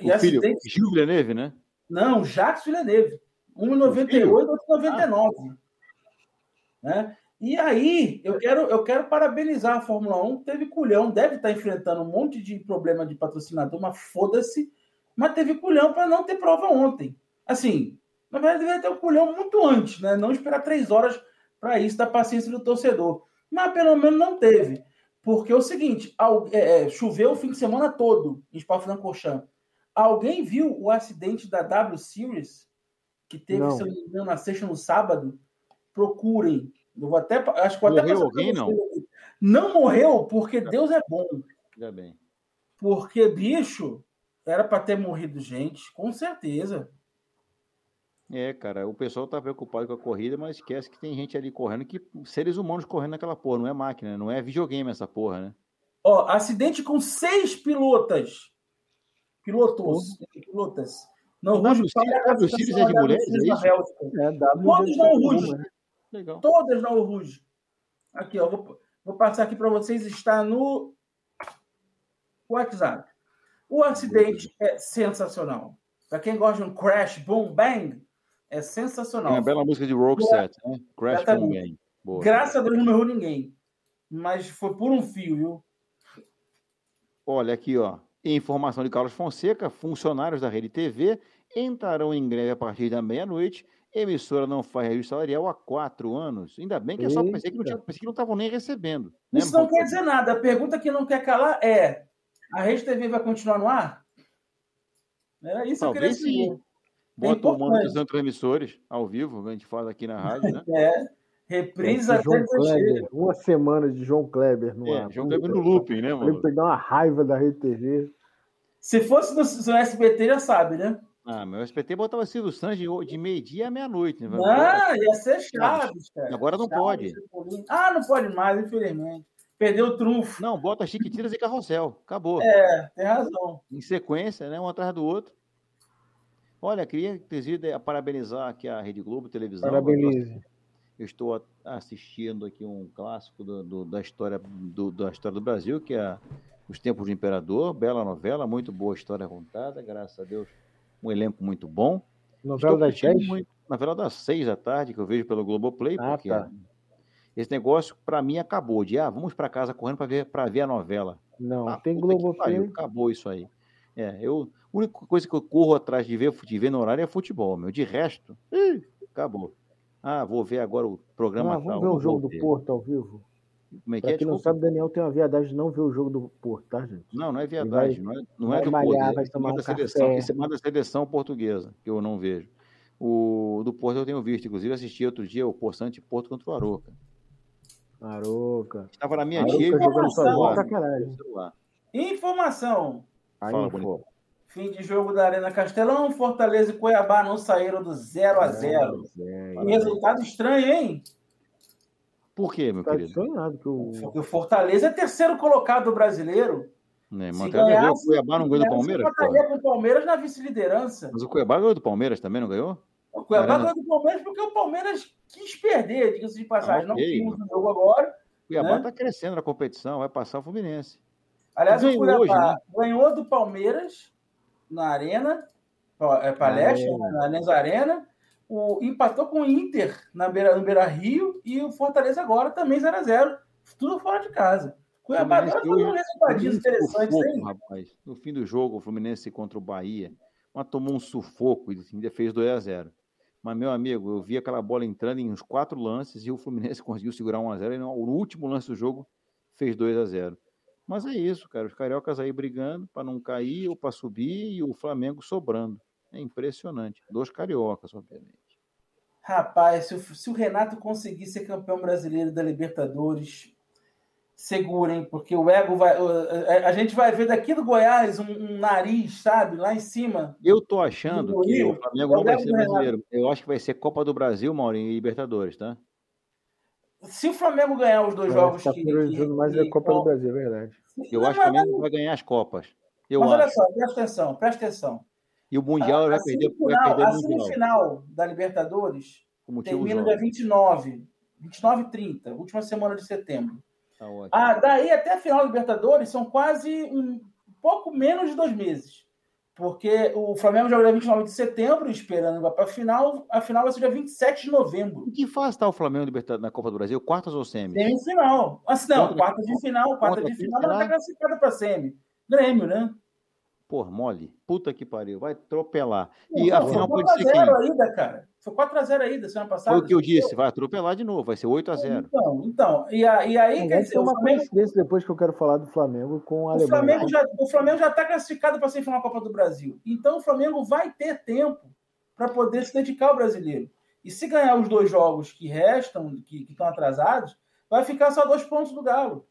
E O filho, Gil Villeneuve, né? não, Jacques Villeneuve. Um em 98, outro em 99. Né? E aí, eu quero, eu quero parabenizar a Fórmula 1. Teve culhão, deve estar enfrentando um monte de problema de patrocinador, mas foda-se. Mas teve culhão para não ter prova ontem. Assim, na verdade, deveria ter um culhão muito antes, né? Não esperar três horas para isso, da paciência do torcedor. Mas pelo menos não teve. Porque é o seguinte: al- é, é, choveu o fim de semana todo em Spa-Francorchamps. Alguém viu o acidente da W Series que teve, Não. se eu não me engano, na sexta no sábado? Procurem. Eu vou até, acho que vou até Morreu passar pra alguém, aqui. Não morreu porque Deus é bom. Já bem. Porque, bicho, era para ter morrido gente, com certeza. É, cara, o pessoal tá preocupado com a corrida, mas esquece que tem gente ali correndo, que seres humanos correndo naquela porra, não é máquina, não é videogame essa porra, né? Ó, acidente com seis pilotas. Pilotos. Pilotas. Não, Series- W Series é de mulheres, é isso? É, W Todos não uma, né? Legal. Todas na Ruge. Aqui, ó. Vou, vou passar aqui para vocês. Está no WhatsApp. O acidente é sensacional. Para quem gosta de um crash, boom, bang, é sensacional. a bela música de Rogue Set, né? Crash Boom. Bang. Boa. Graças a Deus não morreu ninguém. Mas foi por um fio, viu? Olha aqui, ó. Informação de Carlos Fonseca, funcionários da Rede TV entrarão em greve a partir da meia-noite. Emissora não faz reajuste salarial há quatro anos. Ainda bem que eu só pensei que não estavam nem recebendo. né? Isso não quer dizer nada. A pergunta que não quer calar é: a Rede TV vai continuar no ar? Era isso que eu queria Talvez saber. Bota o importante. mano dos transmissores ao vivo, a gente faz aqui na rádio, né? É. Reprisa João até. Kleber, uma semana de João Kleber no É, ar. João Kleber no looping, né, Ele mano? pegar uma raiva da Rede TV. Se fosse no, no SBT, já sabe, né? Ah, mas o SPT botava Silvio Santos de, de meio-dia à meia-noite. Né? Ah, ia ser Chaves, cara. Agora não pode. Chaves, Ah, não pode mais, infelizmente. Perdeu o trunfo. Não, bota Chiquititas e Carrossel. Acabou. É, tem razão. Em sequência, né? Um atrás do outro. Olha, queria, inclusive, parabenizar aqui a Rede Globo Televisão. Parabenize. Eu estou assistindo aqui um clássico do- do- da, história do, da história do Brasil, que é Os Tempos do Imperador. Bela novela, muito boa história contada, graças a Deus. Um elenco muito bom. Novela Estou das 10? muito. Novela das seis da tarde, que eu vejo pelo Globoplay, Ah, porque tá. esse negócio, para mim, acabou. De, ah, vamos para casa correndo para ver, pra ver a novela. Não, Ah, tem Globoplay. pariu, Acabou isso aí. É, eu, a única coisa que eu corro atrás de ver, de ver no horário é futebol, meu. De resto, ih, acabou. Ah, vou ver agora o programa Ah, tal. vamos ver o jogo do. Porto ao vivo? Como é que Pra é? quem não sabe, Daniel tem uma viadagem de não ver o jogo do Porto, tá, gente? Não, não é verdade. vai- não é, não vai é do malhar, Porto. vai Esse tomar é um da seleção, café. esse é mais da seleção portuguesa, que eu não vejo. O do Porto eu tenho visto, inclusive assisti outro dia o Poçante Porto contra o Aroca. Aroca. Estava na minha Aroca tia e jogando celular. celular. Informação. Fala, pô. Fim de jogo da Arena Castelão. Fortaleza e Cuiabá não saíram do 0 a 0 É, Que resultado estranho, hein? Por quê, meu tá querido? sonhado que o. Porque o Fortaleza é terceiro colocado do brasileiro. Né, Se ver, o Cuiabá não ganhou do Palmeiras? com o Palmeiras na vice-liderança. Mas o Cuiabá ganhou do Palmeiras também, não ganhou? O Cuiabá Arena- ganhou do Palmeiras porque o Palmeiras quis perder, diga-se de passagem. Ah, ok, não vimos o jogo agora. O Cuiabá Né? está crescendo na competição, vai passar o Fluminense. Aliás, Ganhou o Cuiabá hoje, né? ganhou do Palmeiras na Arena, é, Palestra, Arena. na Allianz Arena. O, empatou com o Inter na Beira, no Beira Rio e o Fortaleza agora também 0x0. Tudo fora de casa. Cuiabá Fluminense foi um resultadinho interessante, sufoco, rapaz. No fim do jogo, o Fluminense contra o Bahia, mas tomou um sufoco e ainda fez 2 a 0 Mas, meu amigo, eu vi aquela bola entrando em uns quatro lances e o Fluminense conseguiu segurar 1 a 0 e no último lance do jogo fez 2 a 0 Mas é isso, cara. Os cariocas aí brigando para não cair ou para subir e o Flamengo sobrando. É impressionante. Dois cariocas, obviamente. Rapaz, se o, se o Renato conseguir ser campeão brasileiro da Libertadores, segurem, porque o ego vai. A, gente vai ver daqui do Goiás um, um nariz, sabe, lá em cima. Eu tô achando Do que Rio, o Flamengo é não o vai ser brasileiro. Eu acho que vai ser Copa do Brasil, Maurinho, e Libertadores, tá? Se o Flamengo ganhar os dois Mas jogos tá que. priorizando mais que- a Copa do Brasil, é verdade. Eu Não, acho que o Flamengo vai ganhar as Copas. Eu Mas olha acho. só, presta atenção, presta atenção. E o Mundial a, vai a perder, vai perder a Mundial. semifinal da Libertadores Como tinha os termina dia 29. 29 e 30, última semana de setembro. Tá ótimo. Ah, daí até a final da Libertadores são quase um pouco menos de dois meses. Porque o Flamengo joga dia 29 de setembro, esperando para a final. A final vai ser dia 27 de novembro. Em que fase está o Flamengo na Copa do Brasil? Quartas ou semis? Semifinal. Assim, não, Contra- quarta de final, quarta contra de final, será? está classificada para semi. Grêmio, né? Porra, mole. Puta que pariu. Vai atropelar. E Não, a foi final pode ser 4x0 quem? ainda, cara. Foi 4x0 ainda semana passada. Foi o que eu disse. Vai atropelar de novo. Vai ser 8 a 0 Então, então e, a- e aí, Não, quer dizer, uma Flamengo, coincidência depois que eu quero falar do Flamengo com a o Alemanha. Flamengo já o Flamengo já está classificado para semifinal da Copa do Brasil. Então o Flamengo vai ter tempo para poder se dedicar ao brasileiro. E se ganhar os dois jogos que restam, que, que estão atrasados, vai ficar só dois pontos do Galo.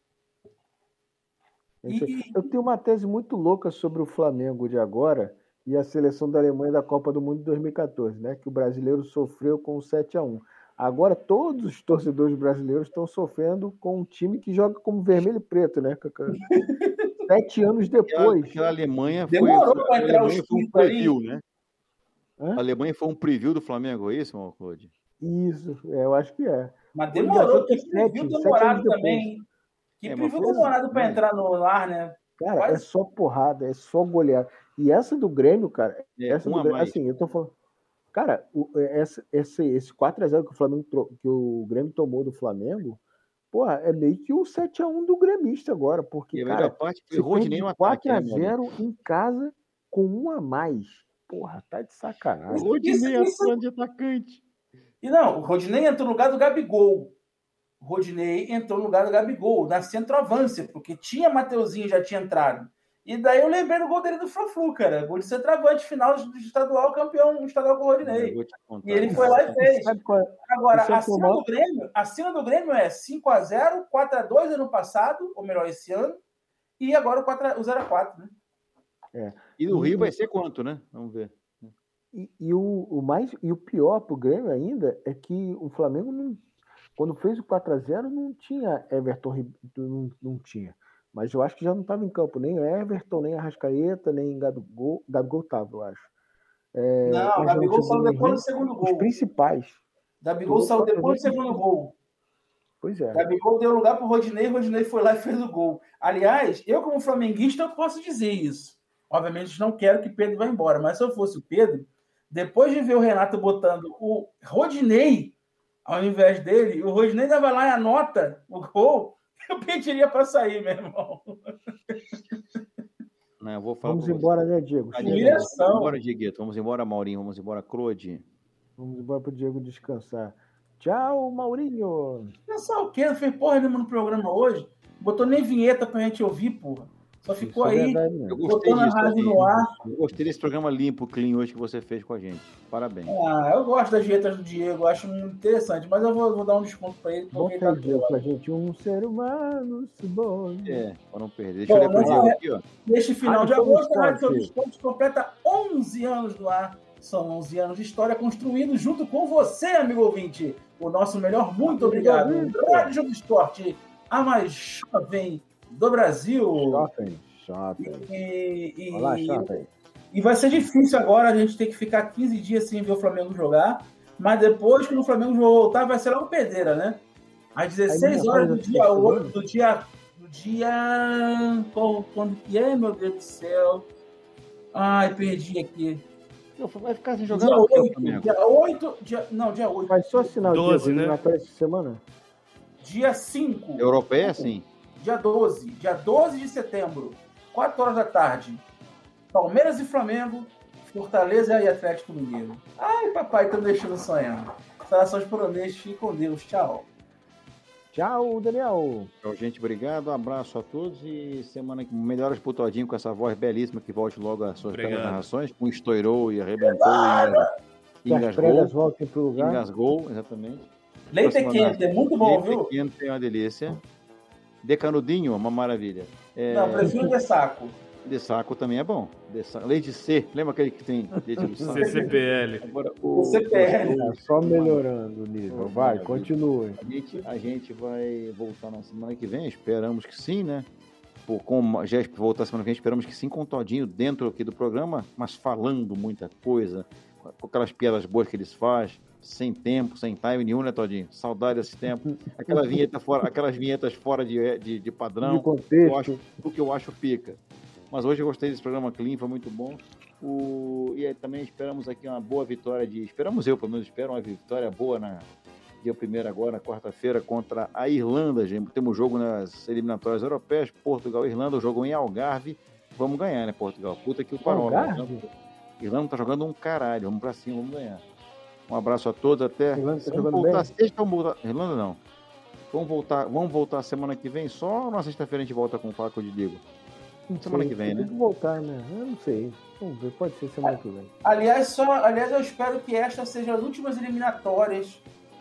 E- Eu tenho uma tese muito louca sobre o Flamengo de agora e a seleção da Alemanha da Copa do Mundo de 2014, né? Que o brasileiro sofreu com o 7 a 1 Agora todos os torcedores brasileiros estão sofrendo com um time que joga como vermelho e preto, né? Cacá? Sete anos depois. aquela Alemanha foi, Demorou foi- pra a entrar Alemanha foi um quintos aí. preview, né? Hã? A Alemanha foi um preview do Flamengo, é isso, Claude? Isso, é, eu acho que é. Mas demorou, que que preview demorado também. Que É, demorado para né? entrar no ar, né? Cara, é Quase- só porrada, é só goleada. E essa do Grêmio, cara, É, essa do Grêmio, mais. assim, eu tô falando. Cara, o- essa, esse, esse 4x0 que o Flamengo que o Grêmio tomou do Flamengo, porra, é meio que o 7x1 do gremista agora, E porque, a melhor cara, parte foi Rodinei perde no ataque, né, Maurinho? 4x0 em casa com um a mais. Porra, tá de O sacanagem. Rodinei Isso- atuando de atacante. E não, o Rodinei entrou no lugar do Gabigol. O Rodinei entrou no lugar do Gabigol, na centroavância, porque tinha Mateuzinho, já tinha entrado. E daí eu lembrei do gol dele do Fla-Flu, cara. Gol de centroavante, final do estadual, campeão estadual com o Rodinei. E ele foi lá e fez. É? Agora, é acima do Grêmio, acima do Grêmio é 5x0, 4x2 ano passado, ou melhor, esse ano, e agora o 4 o 0x4, né? E no Rio vai ser quanto, né? Vamos ver. E, e o, o mais e o pior pro Grêmio ainda é que o Flamengo não, quando fez o 4 a 0 não tinha Everton não, não tinha. Mas eu acho que já não estava em campo nem Everton, nem Arrascaeta, nem Gabigol, Gabigol tava, eu acho. É, Não, Gabigol saiu depois do segundo Os gol. principais. Gabigol saiu depois do segundo gol. Pois é. Gabigol deu lugar pro Rodinei, o Rodinei foi lá e fez o gol. Aliás, eu como flamenguista eu posso dizer isso. Obviamente não quero que Pedro vá embora, mas se eu fosse o Pedro, depois de ver o Renato botando o Rodinei ao invés dele, o Rodinei dava lá e anota o gol, eu pediria para sair, meu irmão. Não, eu vou falar Vamos pra você. embora, né, Diego? Humilhação. Vamos embora, Dieguito. Vamos embora, Maurinho. Vamos embora, Claude. Vamos embora pro Diego descansar. Tchau, Maurinho. Pensar o quê? Não fez porra nenhuma no programa hoje. Botou nem vinheta pra gente ouvir, porra. Só ficou é aí verdade Eu botando a rádio assim. no ar. Eu gostei desse programa limpo, clean hoje que você fez com a gente. Parabéns. Ah, eu gosto das dietas do Diego, acho muito interessante, mas eu vou, vou dar um desconto pra ele. Bom ele tá Diego pra gente. Um ser humano se bom. É, para não perder. Deixa eu Bom, ler pro Diego é- aqui, ó. Neste final Rádio de Somos agosto, a Rádio. Somos Forte completa 11 anos no ar. São 11 anos de história construídos junto com você, amigo ouvinte. O nosso melhor muito obrigado. Rádio Jogo Esporte, a mais jovem do Brasil. Shopping, shopping. E, e- Olá, shopping. e vai ser difícil agora a gente ter que ficar 15 dias sem ver o Flamengo jogar. Mas depois, quando o Flamengo voltar, vai ser logo pedreira, né? Às 16 Aí, horas do dia essa 8, semana? do dia. Do dia. Qual, quando que é, meu Deus do céu? Ai, perdi aqui. Vai ficar sem jogar Dia no 8, Flamengo. dia 8, dia, não, dia 8. Vai só assinar o 12, Diego né? né? essa semana? Dia 5. Europeia, sim. Dia 12. Dia 12 de setembro, 4 horas da tarde. Palmeiras e Flamengo, Fortaleza e Atlético Mineiro. Ai, papai, me deixando sonhar. Saudações por honesto, fique com Deus. Tchau. Tchau, Daniel. Tchau, gente. Obrigado. Um abraço a todos e semana que melhoras pro Todinho com essa voz belíssima que volte logo às suas Obrigado. belas narrações. Um estourou e arrebentou e as engasgou. pregas voltem pro lugar. Engasgou, exatamente. Leite é quente, é muito bom, Leite viu? quente é uma delícia. Decanudinho, uma maravilha. É, Não, prefiro de saco. De saco também é bom. De sa- Leite C, lembra aquele que tem leite do saco? CCPL. Agora, O CPL. Tá só melhorando o nível. Vai, continue. A gente, a gente vai voltar na semana que vem, esperamos que sim, né? Pô, como já voltar semana que vem, esperamos que sim, com o Todinho dentro aqui do programa, mas falando muita coisa, com aquelas piadas boas que eles fazem, sem tempo, sem time nenhum, né, Todinho? Saudade desse tempo. Aquela vinheta fora, aquelas vinhetas fora de, de, de padrão, De contexto. eu acho, o que eu acho pica. Mas hoje eu gostei desse programa clean, foi muito bom. O, e aí também esperamos aqui uma boa vitória de. Esperamos eu, pelo menos, espero uma vitória boa na dia primeiro agora, na quarta-feira, contra a Irlanda. gente. Temos jogo nas eliminatórias europeias, Portugal e Irlanda, o jogo em Algarve. Vamos ganhar, né, Portugal? Puta que o parou. né? Irlanda tá jogando um caralho. Vamos pra cima, vamos ganhar. Um abraço a todos, até. Irlanda tá vamos voltar bem? sexta, vamos voltar. Irlanda não. Vamos voltar, vamos voltar semana que vem só ou na sexta-feira a gente volta com o Paco de Diego? Não Semana sei, que vem, tem né? que voltar, né? Eu não sei. Vamos ver, pode ser semana que vem. Aliás, só, aliás, eu espero que estas sejam as últimas eliminatórias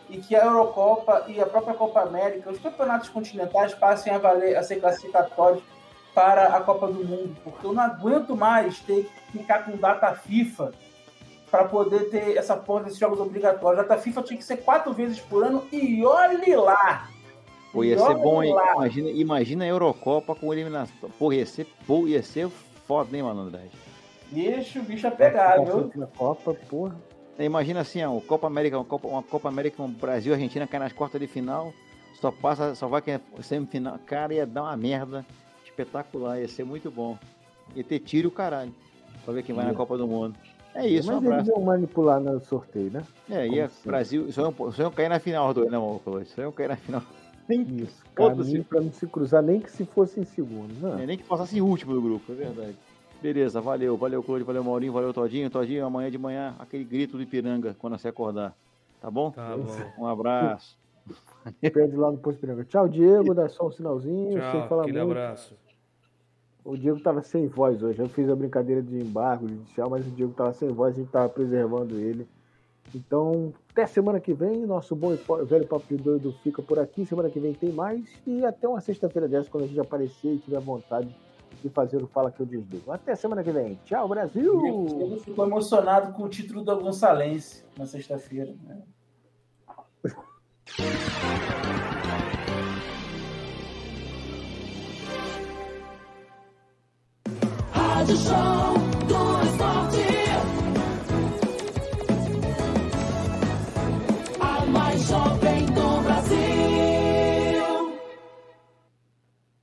e que a Eurocopa e a própria Copa América, os campeonatos continentais passem a valer, a ser classificatórios para a Copa do Mundo, porque eu não aguento mais ter que ficar com data FIFA para poder ter essa porra desses jogos obrigatórios. Data FIFA tinha que ser quatro vezes por ano e olhe lá! Pô, ia E ser bom, hein? Imagina, imagina a Eurocopa com eliminação. Pô, ia ser, pô, ia ser foda, hein, malandragem? Bicho, bicho é pegar, viu? Copa, porra. Imagina assim, ó, Copa América, uma Copa, uma Copa América com Brasil e Argentina cai nas quartas de final, só passa, só vai que é semifinal. Cara, ia dar uma merda espetacular, ia ser muito bom. Ia ter tiro o caralho. Pra ver quem vai na. Copa do Mundo. É isso, um Mas eles abraço. iam manipular no sorteio, né? É, como ia sempre. Brasil, só iam, só iam cair na final, dois, né, Marcos? Só iam cair na final. Nem, Isso. Se- pra não se cruzar, nem que se fosse em segundo. Não. é, nem que passasse em último do grupo, é verdade. Beleza, valeu, valeu, Claudio, valeu, Maurinho, valeu, Todinho. Todinho, amanhã de manhã, aquele grito do Ipiranga quando você acordar. Tá bom? Tá bom. Um abraço. Pede lá no posto Piranga. Tchau, Diego. Dá só um sinalzinho. sem Tchau, falar aquele muito. abraço. O Diego tava sem voz hoje. Eu fiz a brincadeira de embargo judicial, mas o Diego tava sem voz, a gente tava preservando ele. Então, até semana que vem, nosso bom e velho papo de doido fica por aqui. Semana que vem tem mais. E até uma sexta-feira dessa, quando a gente aparecer e tiver vontade de fazer o Fala Que Eu Desligo. Até semana que vem. Tchau, Brasil! Eu fico emocionado com o título do Gonçalense na sexta-feira. né? Rádio Show